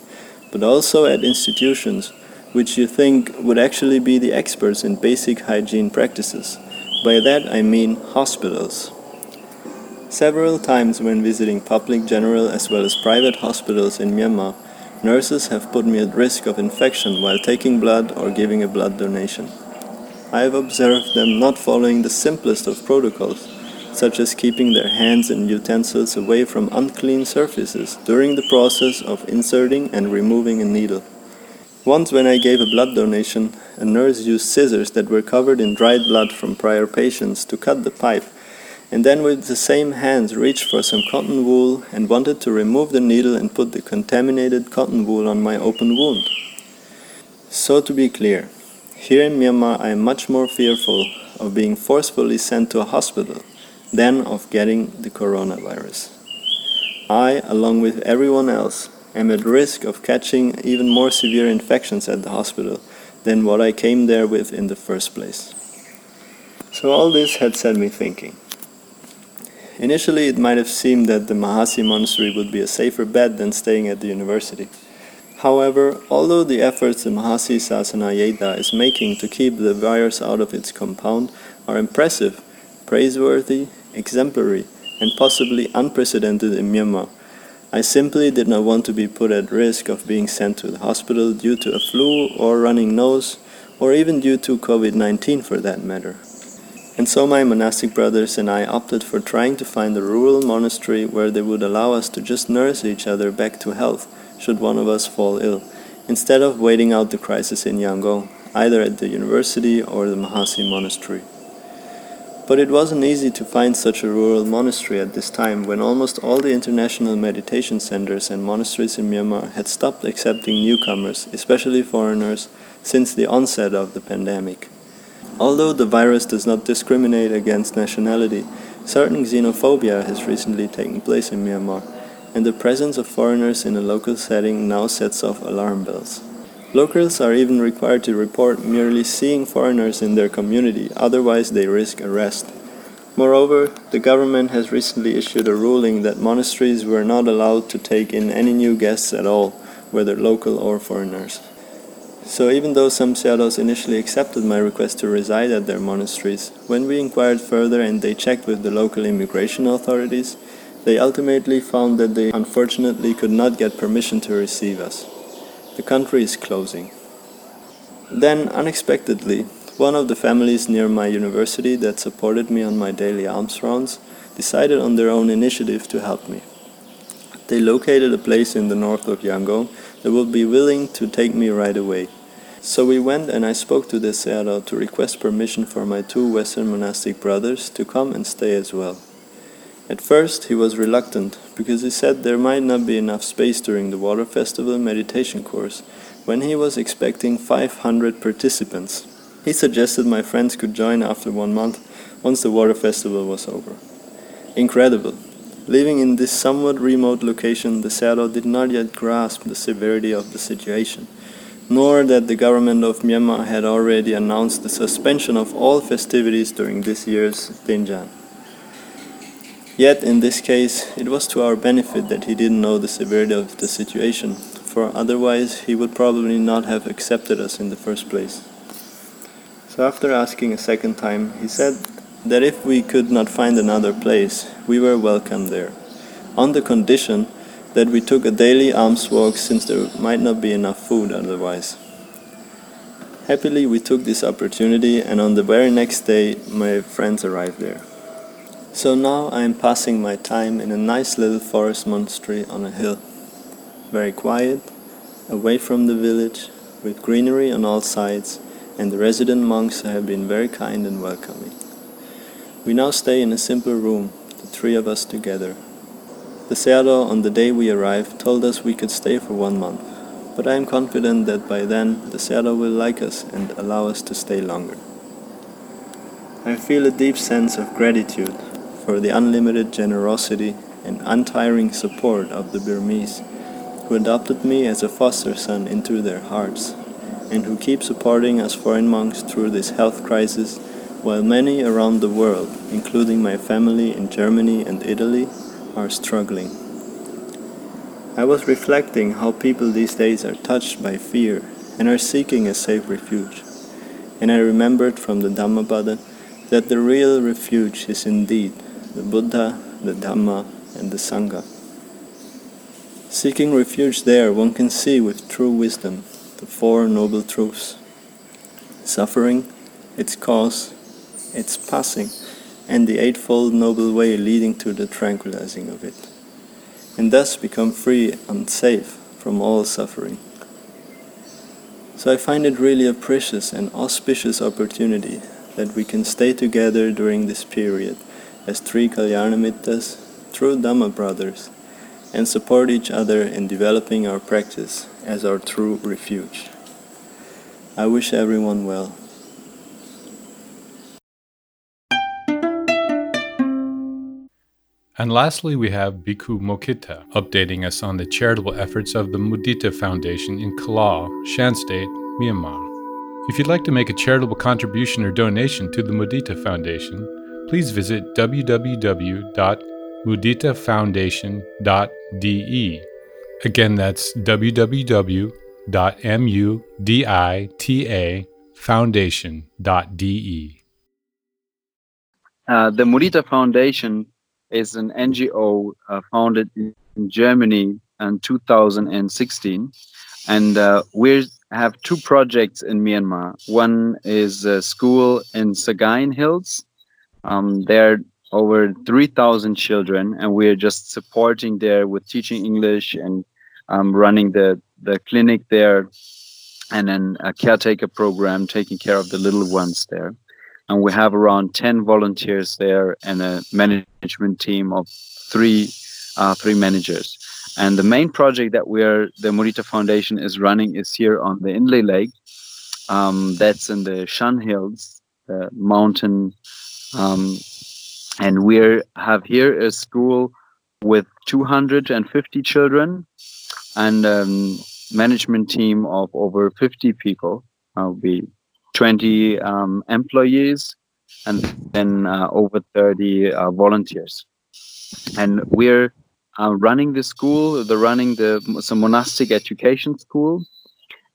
but also at institutions which you think would actually be the experts in basic hygiene practices. By that I mean hospitals. Several times when visiting public general as well as private hospitals in Myanmar, nurses have put me at risk of infection while taking blood or giving a blood donation. I have observed them not following the simplest of protocols, such as keeping their hands and utensils away from unclean surfaces during the process of inserting and removing a needle. Once, when I gave a blood donation, a nurse used scissors that were covered in dried blood from prior patients to cut the pipe and then with the same hands reached for some cotton wool and wanted to remove the needle and put the contaminated cotton wool on my open wound. So, to be clear, here in Myanmar I am much more fearful of being forcefully sent to a hospital than of getting the coronavirus. I, along with everyone else, am at risk of catching even more severe infections at the hospital than what I came there with in the first place. So, all this had set me thinking. Initially, it might have seemed that the Mahasi monastery would be a safer bet than staying at the university. However, although the efforts the Mahasi Sasana Yeiktha is making to keep the virus out of its compound are impressive, praiseworthy, exemplary, and possibly unprecedented in Myanmar, I simply did not want to be put at risk of being sent to the hospital due to a flu or running nose, or even due to COVID 19 for that matter. And so my monastic brothers and I opted for trying to find a rural monastery where they would allow us to just nurse each other back to health should one of us fall ill, instead of waiting out the crisis in Yangon, either at the university or the Mahasi monastery. But it wasn't easy to find such a rural monastery at this time when almost all the international meditation centers and monasteries in Myanmar had stopped accepting newcomers, especially foreigners, since the onset of the pandemic. Although the virus does not discriminate against nationality, certain xenophobia has recently taken place in Myanmar, and the presence of foreigners in a local setting now sets off alarm bells. Locals are even required to report merely seeing foreigners in their community, otherwise, they risk arrest. Moreover, the government has recently issued a ruling that monasteries were not allowed to take in any new guests at all, whether local or foreigners. So, even though some Sayadaws initially accepted my request to reside at their monasteries, when we inquired further and they checked with the local immigration authorities, they ultimately found that they unfortunately could not get permission to receive us. The country is closing. Then, unexpectedly, one of the families near my university that supported me on my daily alms rounds decided on their own initiative to help me. They located a place in the north of Yangon that would be willing to take me right away. So we went and I spoke to the Sayadaw to request permission for my two Western monastic brothers to come and stay as well. At first he was reluctant because he said there might not be enough space during the water festival meditation course when he was expecting 500 participants. He suggested my friends could join after one month once the water festival was over. Incredible. Living in this somewhat remote location, the Sayadaw did not yet grasp the severity of the situation, nor that the government of Myanmar had already announced the suspension of all festivities during this year's Thingyan. Yet, in this case, it was to our benefit that he didn't know the severity of the situation, for otherwise he would probably not have accepted us in the first place. So after asking a second time, he said that if we could not find another place, we were welcome there, on the condition that we took a daily alms walk since there might not be enough food otherwise. Happily, we took this opportunity, and on the very next day, my friends arrived there. So now I am passing my time in a nice little forest monastery on a hill. Very quiet, away from the village, with greenery on all sides and the resident monks have been very kind and welcoming. We now stay in a simple room, the three of us together. The Sayadaw, on the day we arrived, told us we could stay for one month, but I am confident that by then the Sayadaw will like us and allow us to stay longer. I feel a deep sense of gratitude for the unlimited generosity and untiring support of the Burmese, who adopted me as a foster son into their hearts and who keep supporting us foreign monks through this health crisis, while many around the world, including my family in Germany and Italy, are struggling. I was reflecting how people these days are touched by fear and are seeking a safe refuge. And I remembered from the Dhammapada that the real refuge is indeed the Buddha, the Dhamma, and the Sangha. Seeking refuge there, one can see with true wisdom the Four Noble Truths suffering, its cause, its passing, and the Eightfold Noble Way leading to the tranquilizing of it, and thus become free and safe from all suffering. So I find it really a precious and auspicious opportunity that we can stay together during this period as three Kalyanamittas, true Dhamma brothers, and support each other in developing our practice as our true refuge. I wish everyone well. And lastly, we have Bhikkhu Mokkhita updating us on the charitable efforts of the Mudita Foundation in Kalaw, Shan State, Myanmar. If you'd like to make a charitable contribution or donation to the Mudita Foundation, please visit www.muditafoundation.de Again, that's www.muditafoundation.de. Uh, the Mudita Foundation is an NGO uh, founded in Germany in 2016, and uh, we have two projects in Myanmar. One is a school in Sagaing Hills. Um, there are over 3,000 children, and we're just supporting there with teaching English and um, running the the clinic there, and then a caretaker program taking care of the little ones there. And we have around 10 volunteers there and a management team of three uh, three managers. And the main project that we are the Mudita Foundation is running is here on the Inle Lake. Um, that's in the Shan Hills, the mountain um, and we have here a school with 250 children and um, management team of over 50 people. Be 20 um, employees and then uh, over 30 uh, volunteers. And we're uh, running the school, the running the some monastic education school,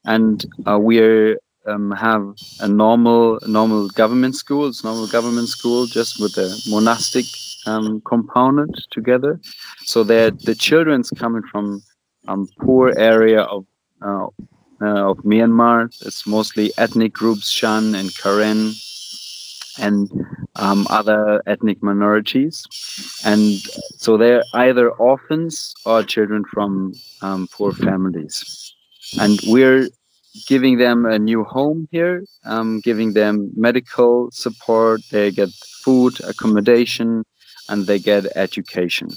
and uh, we're um, have a normal normal government school. It's normal government school just with a monastic um, component together. So that the children's coming from um, poor area of uh, of Myanmar. It's mostly ethnic groups, Shan and Karen, and um, other ethnic minorities. And so they're either orphans or children from um, poor families. And we're giving them a new home here, um, giving them medical support, they get food, accommodation, and they get education.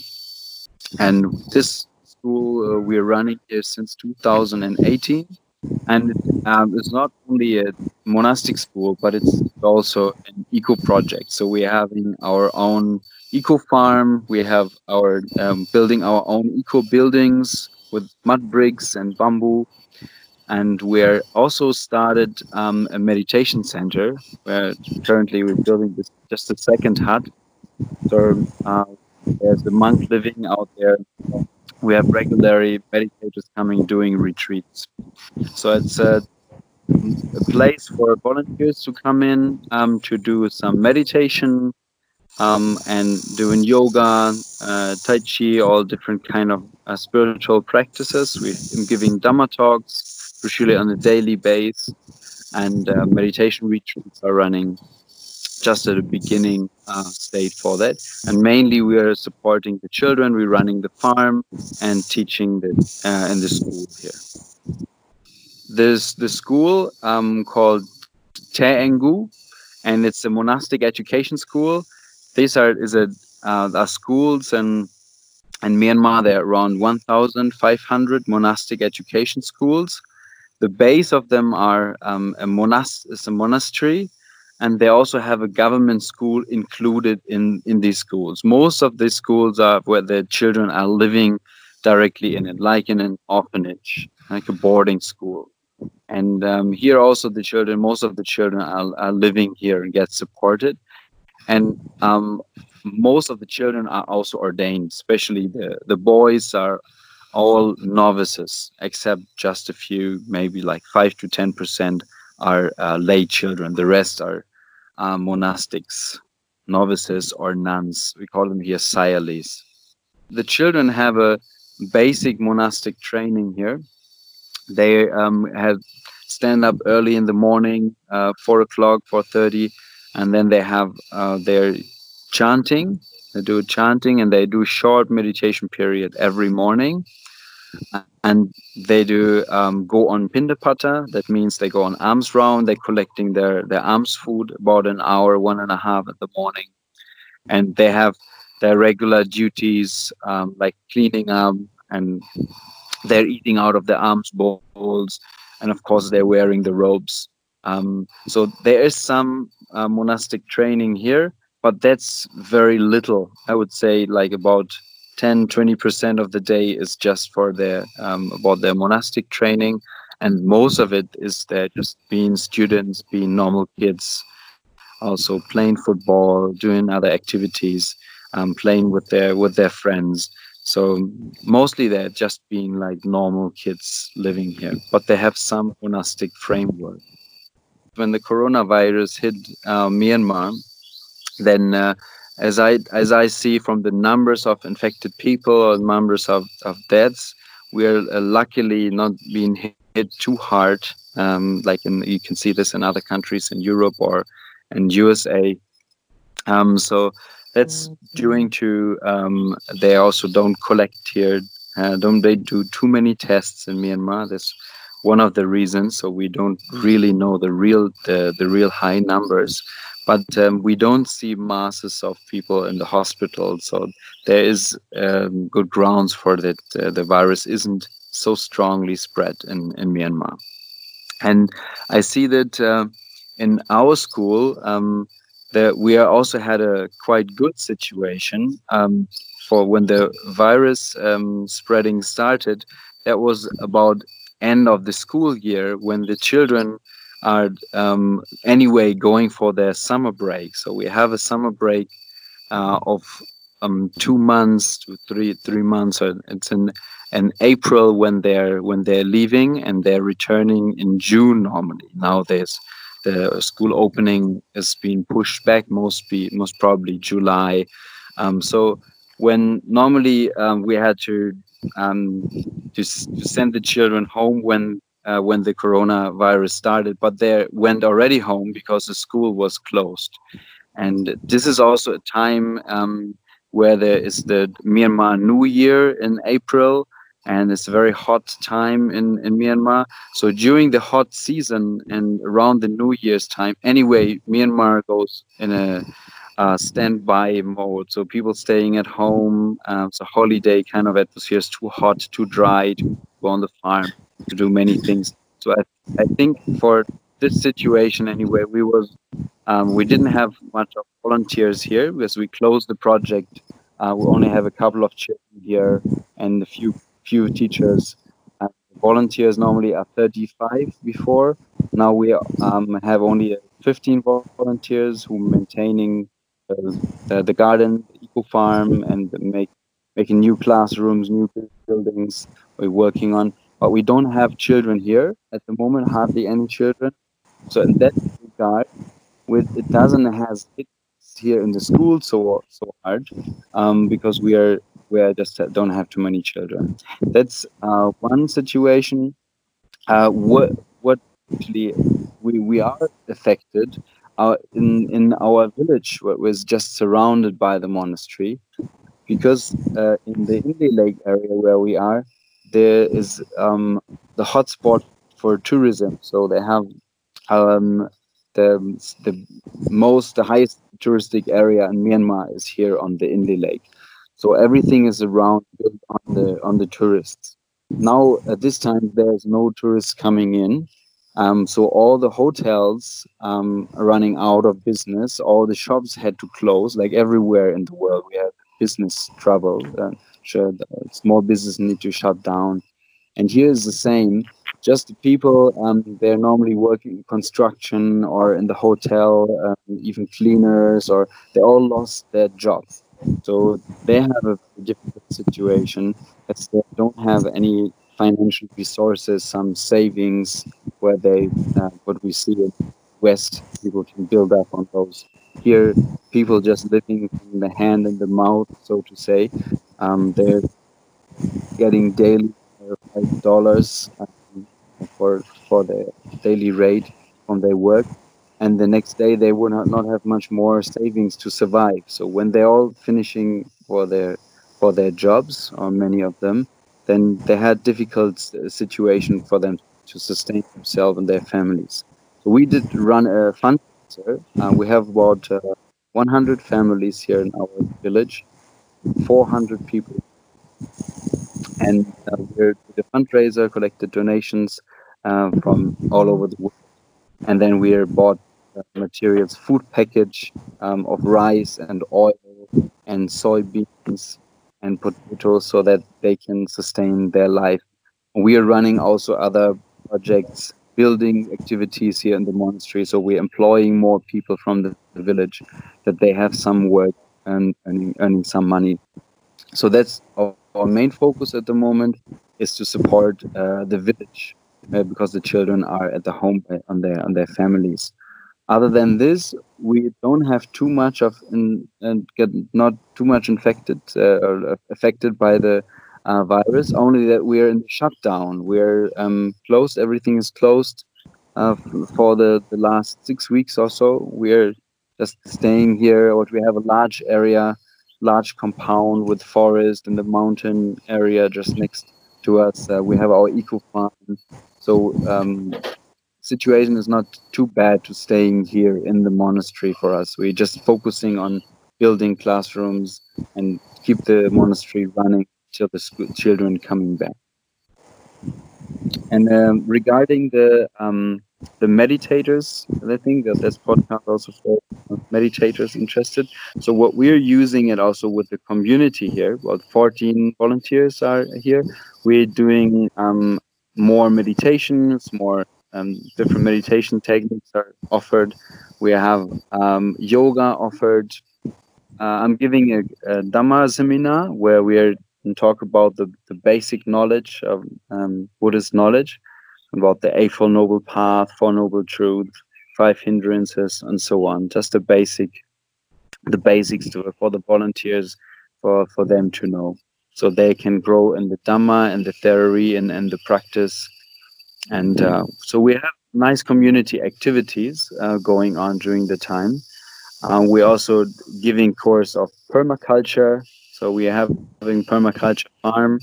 And this school uh, we're running here since 2018 and um, it's not only a monastic school but it's also an eco project. So we're having our own eco farm we have our um, building our own eco buildings with mud bricks and bamboo. And we're also started um, a meditation center. Where currently we're building this just a second hut. So uh, there's a monk living out there we have regularly meditators coming doing retreats. So it's a, a place for volunteers to come in um, to do some meditation um, and doing yoga, uh, tai chi, all different kind of uh, spiritual practices. We're giving Dhamma talks usually on a daily basis, and uh, meditation retreats are running just at the beginning uh, state for that. And mainly we are supporting the children, we're running the farm and teaching the, uh, in the school here. There's the school um, called Te and it's a monastic education school. These are is a uh, are schools and in Myanmar there are around 1,500 monastic education schools. The base of them are um, a, monas- is a monastery and they also have a government school included in in these schools. Most of these schools are where the children are living directly in it like in an orphanage like a boarding school. And um, here also the children most of the children are, are living here and get supported. And um, most of the children are also ordained especially the the boys are all novices except just a few maybe like 5 to 10 percent are uh, lay children. The rest are uh, monastics, novices, or nuns. We call them here Sayalis. The children have a basic monastic training here. They um, have stand up early in the morning, uh, four o'clock, four thirty, and then they have uh, their chanting. They do chanting and they do short meditation period every morning and they do um, go on pindapata. That means they go on alms round. They're collecting their their alms food about an hour, one and a half in the morning, and they have their regular duties um, like cleaning up, and they're eating out of the alms bowls, and of course they're wearing the robes. Um, so there is some uh, monastic training here, but that's very little. I would say like about 10 20% of the day is just for their um, about their monastic training and most of it is they're just being students being normal kids also playing football doing other activities um, playing with their with their friends. So mostly they're just being like normal kids living here but they have some monastic framework. When the coronavirus hit uh, myanmar then uh, as I as I see from the numbers of infected people or numbers of, of deaths, we're uh, luckily not being hit, hit too hard. Um, like in, you can see this in other countries in Europe or in USA. Um, so that's due to um, they also don't collect here. Uh, don't they do too many tests in Myanmar? That's one of the reasons. So we don't really know the real the, the real high numbers but um, we don't see masses of people in the hospital. So there is um, good grounds for that. Uh, the virus isn't so strongly spread in, in Myanmar. And I see that uh, in our school, um, that we also had a quite good situation um, for when the virus um, spreading started. That was about end of the school year when the children are um, anyway going for their summer break. So we have a summer break uh, of um, two months to three three months. So it's in in April when they're when they're leaving and they're returning in June normally. Now there's the school opening has been pushed back most be most probably July. Um, so when normally um, we had to um, to, to send the children home when uh, when the coronavirus started, but they went already home because the school was closed. And this is also a time um, where there is the Myanmar New Year in April, and it's a very hot time in, in Myanmar. So during the hot season and around the New Year's time, anyway, Myanmar goes in a uh, standby mode. So people staying at home. Um, so holiday kind of atmosphere is too hot, too dry to go on the farm to do many things. So I, I think for this situation anyway, we was um, we didn't have much of volunteers here because we closed the project. Uh, we only have a couple of children here and a few few teachers. Uh, volunteers normally are 35 before. Now we um, have only 15 volunteers who maintaining uh, the garden, the eco farm, and make making new classrooms, new buildings. We're working on, but we don't have children here at the moment. Hardly any children. So in that regard, with it doesn't has hit here in the school so so hard um, because we are we are just don't have too many children. That's uh, one situation. Uh, what what actually we we are affected uh, in in our village was just surrounded by the monastery because uh, in the Inle Lake area where we are there is um, the hotspot for tourism so they have um, the the most the highest touristic area in Myanmar is here on the Inle Lake so everything is around on the on the tourists now at this time there's no tourists coming in um, so all the hotels um, are running out of business. All the shops had to close. Like everywhere in the world, we have business trouble. Uh, small business need to shut down. And here is the same. Just the people, um, they're normally working in construction or in the hotel, um, even cleaners, or they all lost their jobs. So they have a difficult situation as they don't have any financial resources, some savings where they, uh, what we see in West, people can build up on those. Here, people just living from the hand and the mouth, so to say. Um, they're getting daily five dollars um, for for their daily rate from their work, and the next day they will not, not have much more savings to survive. So when they're all finishing for their for their jobs, or many of them, then they had difficult situation for them to sustain themselves and their families. So we did run a Uh, we have about uh, 100 families here in our village, 400 people, and uh, we did a fundraiser, collected donations uh, from all over the world, and then we are bought materials, food package um, of rice and oil and soybeans and potatoes so that they can sustain their life. We are running also other projects, building activities here in the monastery. So we're employing more people from the, the village that they have some work and earning, earning some money. So that's our, our, main focus at the moment is to support uh, the village uh, because the children are at the home uh, on their on their families other than this, we don't have too much of and get not too much infected uh, or affected by the uh, virus. Only that we are in shutdown. We're um, closed. Everything is closed uh, for the, the last six weeks or so. We're just staying here. Or we have a large area, large compound with forest and the mountain area just next to us. Uh, we have our eco farm. So um, situation is not too bad to staying here in the monastery for us. We're just focusing on building classrooms and keep the monastery running till the school, children coming back. And um, regarding the um, the meditators. I think that this podcast also for meditators interested. So what we're using it also with the community here. About 14 volunteers are here. We're doing um, more meditations, more um, different meditation techniques are offered. We have um, yoga offered. Uh, I'm giving a, a Dhamma seminar where we are talk about the, the basic knowledge of um, Buddhist knowledge about the Eightfold Noble Path, Four Noble Truths, Five Hindrances, and so on. Just the basic, the basics to, for the volunteers, for, for them to know. So they can grow in the Dhamma and the theory and, and the practice. And uh, so we have nice community activities uh, going on during the time. Uh, we're also giving course of permaculture. So we have having permaculture farm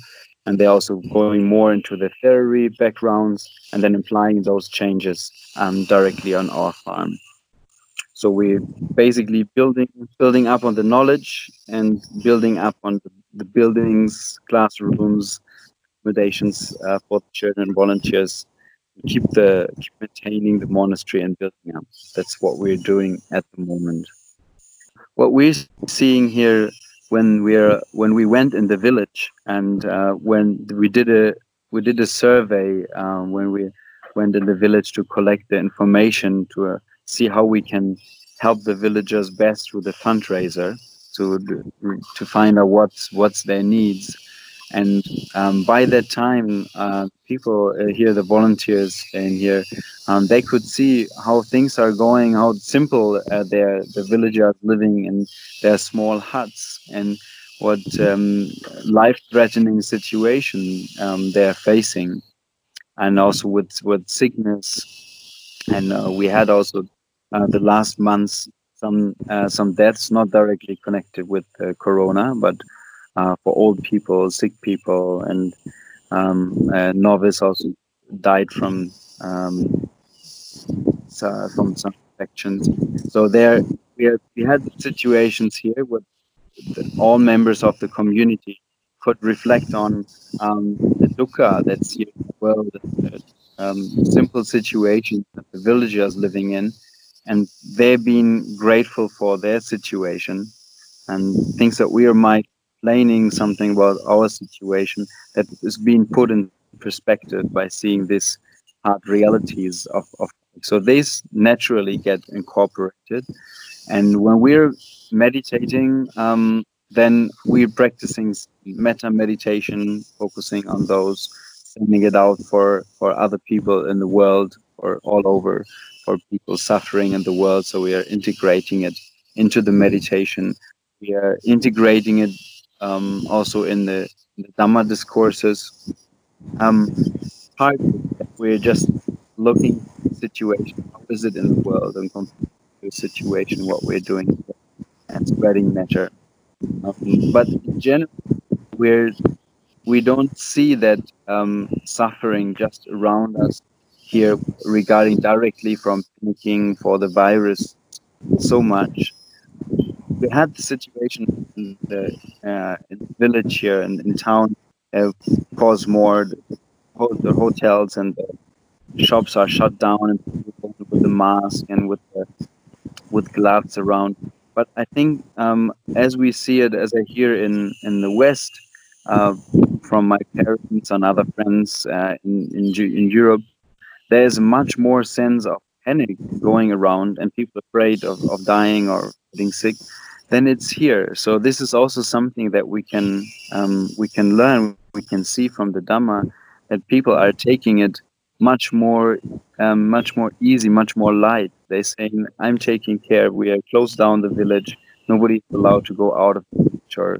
and they're also going more into the theory backgrounds and then applying those changes um, directly on our farm. So we're basically building building up on the knowledge and building up on the, buildings, classrooms, accommodations uh, for the children, and volunteers. Keep the keep maintaining the monastery and building up. That's what we're doing at the moment. What we're seeing here when we're when we went in the village and uh, when we did a we did a survey um, when we went in the village to collect the information to uh, see how we can help the villagers best through the fundraiser to to find out what's what's their needs and um, by that time uh, people uh, here the volunteers in here um, they could see how things are going how simple uh, their the villagers living in their small huts and what um, life-threatening situation um, they're facing. And also with with sickness. And uh, we had also uh, the last months some uh, some deaths not directly connected with corona but uh, for old people, sick people, and um, novice also died from um, so, from some infections. So there we had, we had situations here where all members of the community could reflect on um, the dukkha that's here the world, the um, simple situations that the villagers living in, and they've been grateful for their situation and things that we are might explaining something about our situation that is being put in perspective by seeing these hard realities of, of so these naturally get incorporated. And when we're meditating um, then we're practicing metta meditation focusing on those sending it out for for other people in the world or all over for people suffering in the world. So we are integrating it into the meditation. We are integrating it um, also in the, in the Dhamma discourses. Um, part we're just looking at the situation, how is it in the world, and comparing the situation, what we're doing, and spreading metta. Um, but in general, we're we don't see that um, suffering just around us here regarding directly from panicking for the virus so much we had the situation in the, uh, in the village here in, in town. Uh, caused more the hotels and the shops are shut down and with the mask and with the, with gloves around. But i think um, as we see it as i hear in in the west uh, from my parents and other friends uh, in, in in europe there's much more sense of panic going around and people afraid of, of dying or getting sick then it's here. So this is also something that we can um, we can learn. We can see from the Dhamma that people are taking it much more um, much more easy, much more light. They're saying, "I'm taking care. We are closed down the village. Nobody's allowed to go out of the village or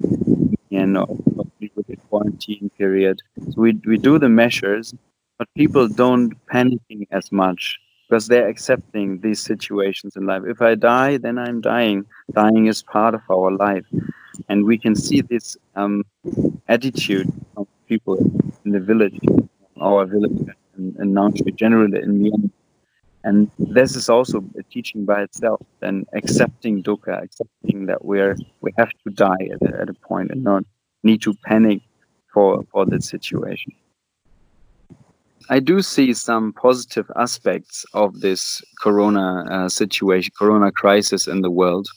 you know the quarantine period." So we we do the measures, but people don't panicking as much because they're accepting these situations in life. If I die, then I'm dying. Dying is part of our life. And we can see this um, attitude of people in the village, our village, and, now generally in Myanmar. And this is also a teaching by itself, and accepting dukkha, accepting that we're we have to die at a, at a point and not need to panic for for the situation. I do see some positive aspects of this corona uh, situation, corona crisis in the world.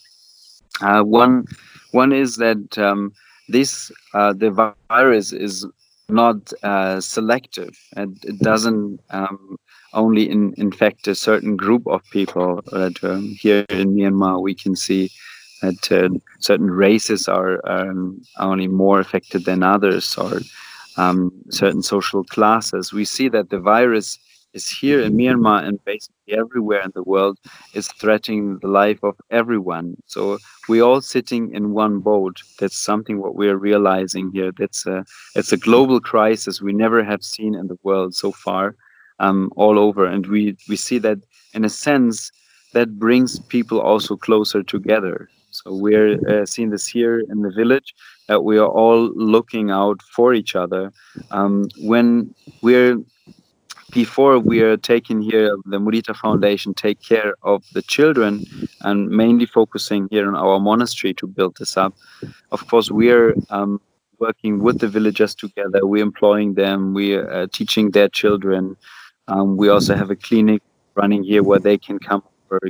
Uh, one, one is that um, this uh, the virus is not uh, selective and it doesn't um, only in, infect a certain group of people. That um, here in Myanmar we can see that uh, certain races are um, only more affected than others, or um, certain social classes. We see that the virus is here in Myanmar and basically everywhere in the world is threatening the life of everyone. So we're all sitting in one boat. That's something what we're realizing here. That's a it's a global crisis we never have seen in the world so far, um, all over. And we we see that in a sense that brings people also closer together. So we're uh, seeing this here in the village we are all looking out for each other. Um, when we're before we are taking here the Mudita Foundation take care of the children and mainly focusing here on our monastery to build this up. Of course, we are um, working with the villagers together. We're employing them. We are uh, teaching their children. Um, we also have a clinic running here where they can come over,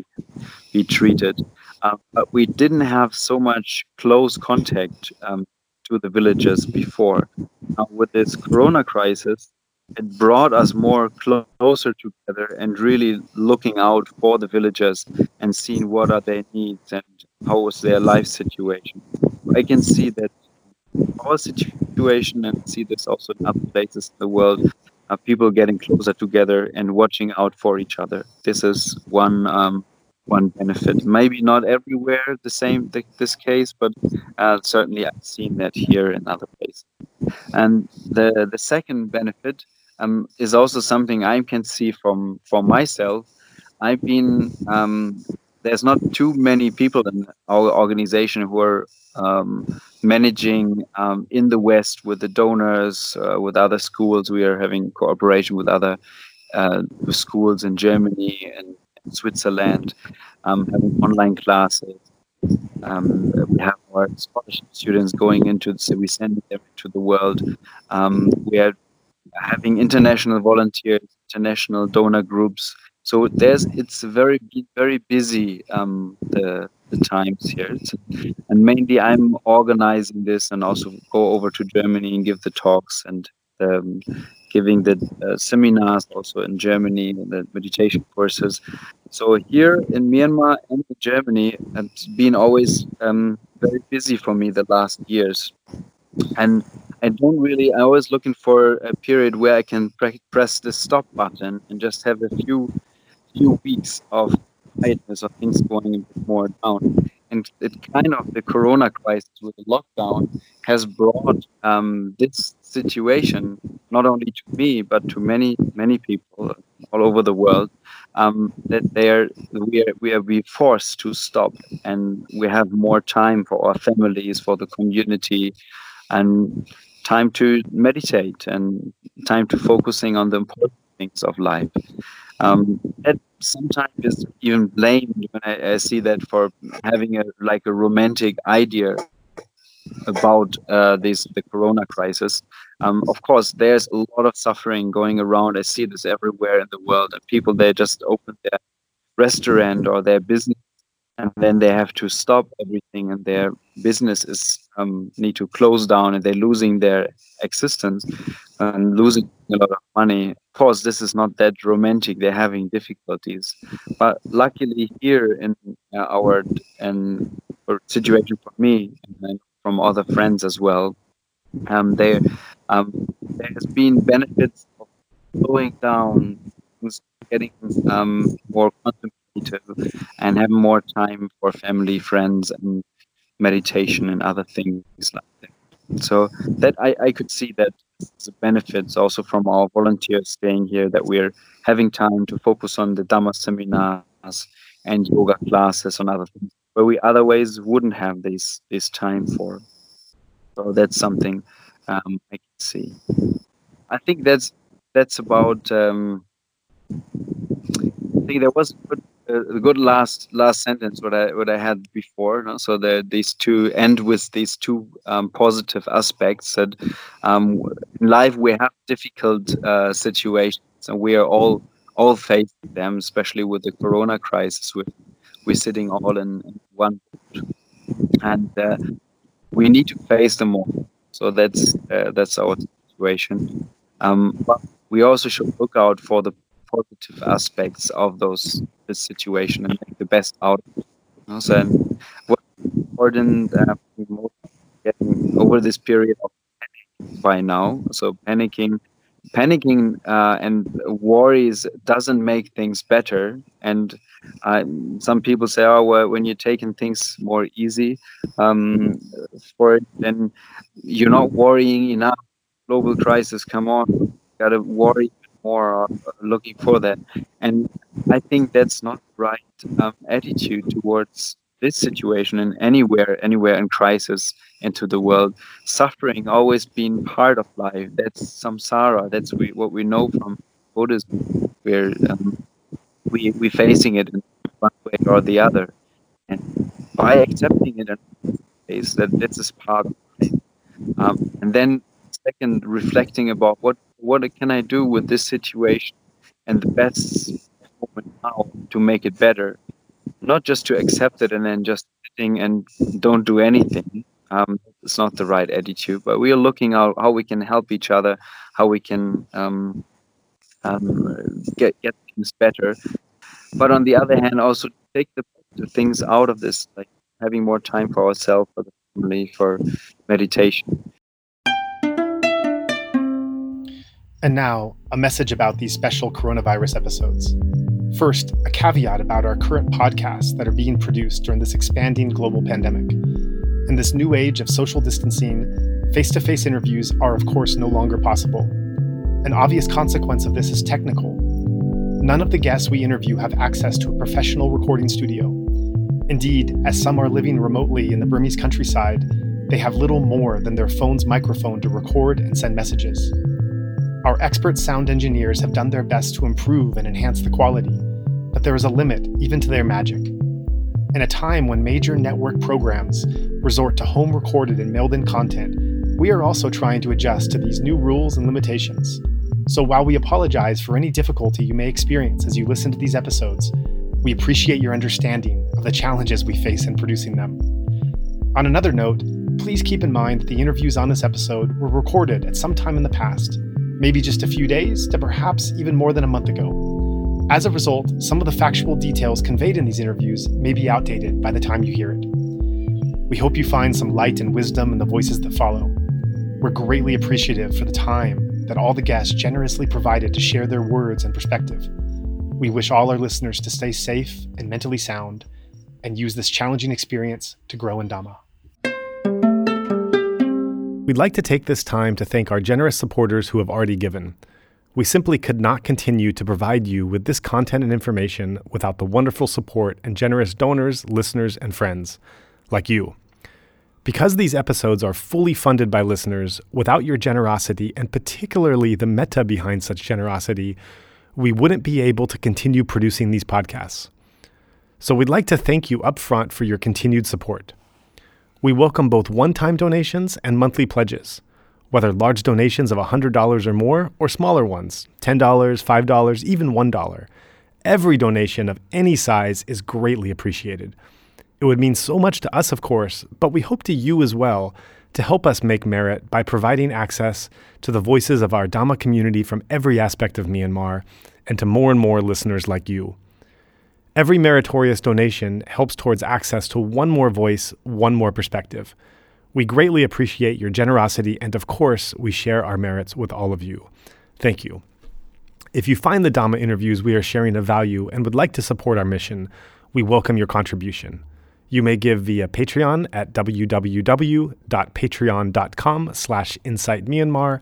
be treated. Uh, but we didn't have so much close contact um, to the villagers before. Uh, with this Corona crisis, it brought us more closer together and really looking out for the villagers and seeing what are their needs and how was their life situation. I can see that our situation and see this also in other places in the world uh, people getting closer together and watching out for each other. This is one um, one benefit. Maybe not everywhere the same th- this case, but uh, certainly I've seen that here in other places. And the the second benefit um, is also something I can see from from myself. I've been um, there's not too many people in our organization who are um, managing um, in the West with the donors, uh, with other schools. We are having cooperation with other uh, schools in Germany and Switzerland, um, having online classes. Um, we have our scholarship students going into, so we send them to the world. Um, we are having international volunteers, international donor groups. So there's it's very very busy um, the the times here, and mainly I'm organizing this and also go over to Germany and give the talks and um, giving the uh, seminars also in Germany the meditation courses. So here in Myanmar and in Germany, it's been always um, very busy for me the last years, and I don't really. I always looking for a period where I can pre- press the stop button and just have a few few weeks of quietness of things going a bit more down. And it kind of the Corona crisis with the lockdown has brought um, this situation not only to me but to many many people all over the world um, that they are we are we are be forced to stop and we have more time for our families for the community and time to meditate and time to focusing on the important things of life. Um, that sometimes is even blamed when I, I, see that for having a like a romantic idea about uh, this the corona crisis. Um, of course, there's a lot of suffering going around. I see this everywhere in the world, and people they just open their restaurant or their business and then they have to stop everything and their business is um, need to close down and they're losing their existence and losing a lot of money. Of course this is not that romantic. They're having difficulties. But luckily here in uh, our and situation for me and from other friends as well um, there um, there has been benefits of slowing down getting um, more contemplative and have more time for family, friends, and meditation and other things like that. So that I, I could see that the benefits also from our volunteers staying here that we're having time to focus on the Dhamma seminars and yoga classes and other things where we otherwise wouldn't have this this time for. So that's something um, I can see. I think that's that's about. Um, I think there was good a good last last sentence what I what I had before. No? So the these two end with these two um, positive aspects that um, in life we have difficult uh, situations and we are all all facing them, especially with the Corona crisis. We're we're sitting all in, one, and uh, we need to face them all. So that's uh, that's our situation. Um, but we also should look out for the positive aspects of those this situation and make the best out of it. You know? So, what's important uh, getting over this period of panic by now. So panicking panicking uh, and worries doesn't make things better and uh, some people say oh well when you're taking things more easy um, for it then you're not worrying enough global crisis come on gotta worry more uh, looking for that. And i think that's not right um, attitude towards this situation and anywhere anywhere in crisis into the world. Suffering always been part of life. That's samsara. That's we, what we know from buddhism where um, we we facing it in one way or the other. And by accepting it that this is part of life. Um, and then second reflecting about what what can i do with this situation and the best moment now to make it better not just to accept it and then just sitting and don't do anything. Um, it's not the right attitude, but we are looking out how we can help each other, how we can um, um, get get things better. But on the other hand, also take the, the things out of this, like having more time for ourselves, for the family, for meditation. And now, a message about these special coronavirus episodes. First, a caveat about our current podcasts that are being produced during this expanding global pandemic. In this new age of social distancing, face to face interviews are, of course, no longer possible. An obvious consequence of this is technical. None of the guests we interview have access to a professional recording studio. Indeed, as some are living remotely in the Burmese countryside, they have little more than their phone's microphone to record and send messages. Our expert sound engineers have done their best to improve and enhance the quality, but there is a limit even to their magic. In a time when major network programs resort to home recorded and mailed in content, we are also trying to adjust to these new rules and limitations. So while we apologize for any difficulty you may experience as you listen to these episodes, we appreciate your understanding of the challenges we face in producing them. On another note, please keep in mind that the interviews on this episode were recorded at some time in the past maybe just a few days to perhaps even more than a month ago. As a result, some of the factual details conveyed in these interviews may be outdated by the time you hear it. We hope you find some light and wisdom in the voices that follow. We're greatly appreciative for the time that all the guests generously provided to share their words and perspective. We wish all our listeners to stay safe and mentally sound and use this challenging experience to grow in Dhamma. We'd like to take this time to thank our generous supporters who have already given. We simply could not continue to provide you with this content and information without the wonderful support and generous donors, listeners, and friends like you. Because these episodes are fully funded by listeners, without your generosity and particularly the metta behind such generosity, we wouldn't be able to continue producing these podcasts. So we'd like to thank you upfront for your continued support. We welcome both one time donations and monthly pledges, whether large donations of $100 or more or smaller ones $10, $5, even $1. Every donation of any size is greatly appreciated. It would mean so much to us, of course, but we hope to you as well to help us make merit by providing access to the voices of our Dhamma community from every aspect of Myanmar and to more and more listeners like you. Every meritorious donation helps towards access to one more voice, one more perspective. We greatly appreciate your generosity, and of course, we share our merits with all of you. Thank you. If you find the Dhamma interviews we are sharing of value and would like to support our mission, we welcome your contribution. You may give via Patreon at www.patreon.com slash insightmyanmar,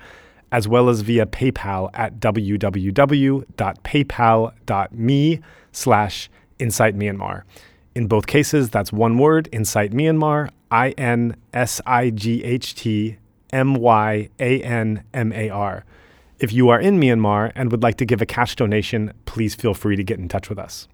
as well as via PayPal at www.paypal.me slash Insight Myanmar. In both cases, that's one word, Insight Myanmar, I N S I G H T M Y A N M A R. If you are in Myanmar and would like to give a cash donation, please feel free to get in touch with us.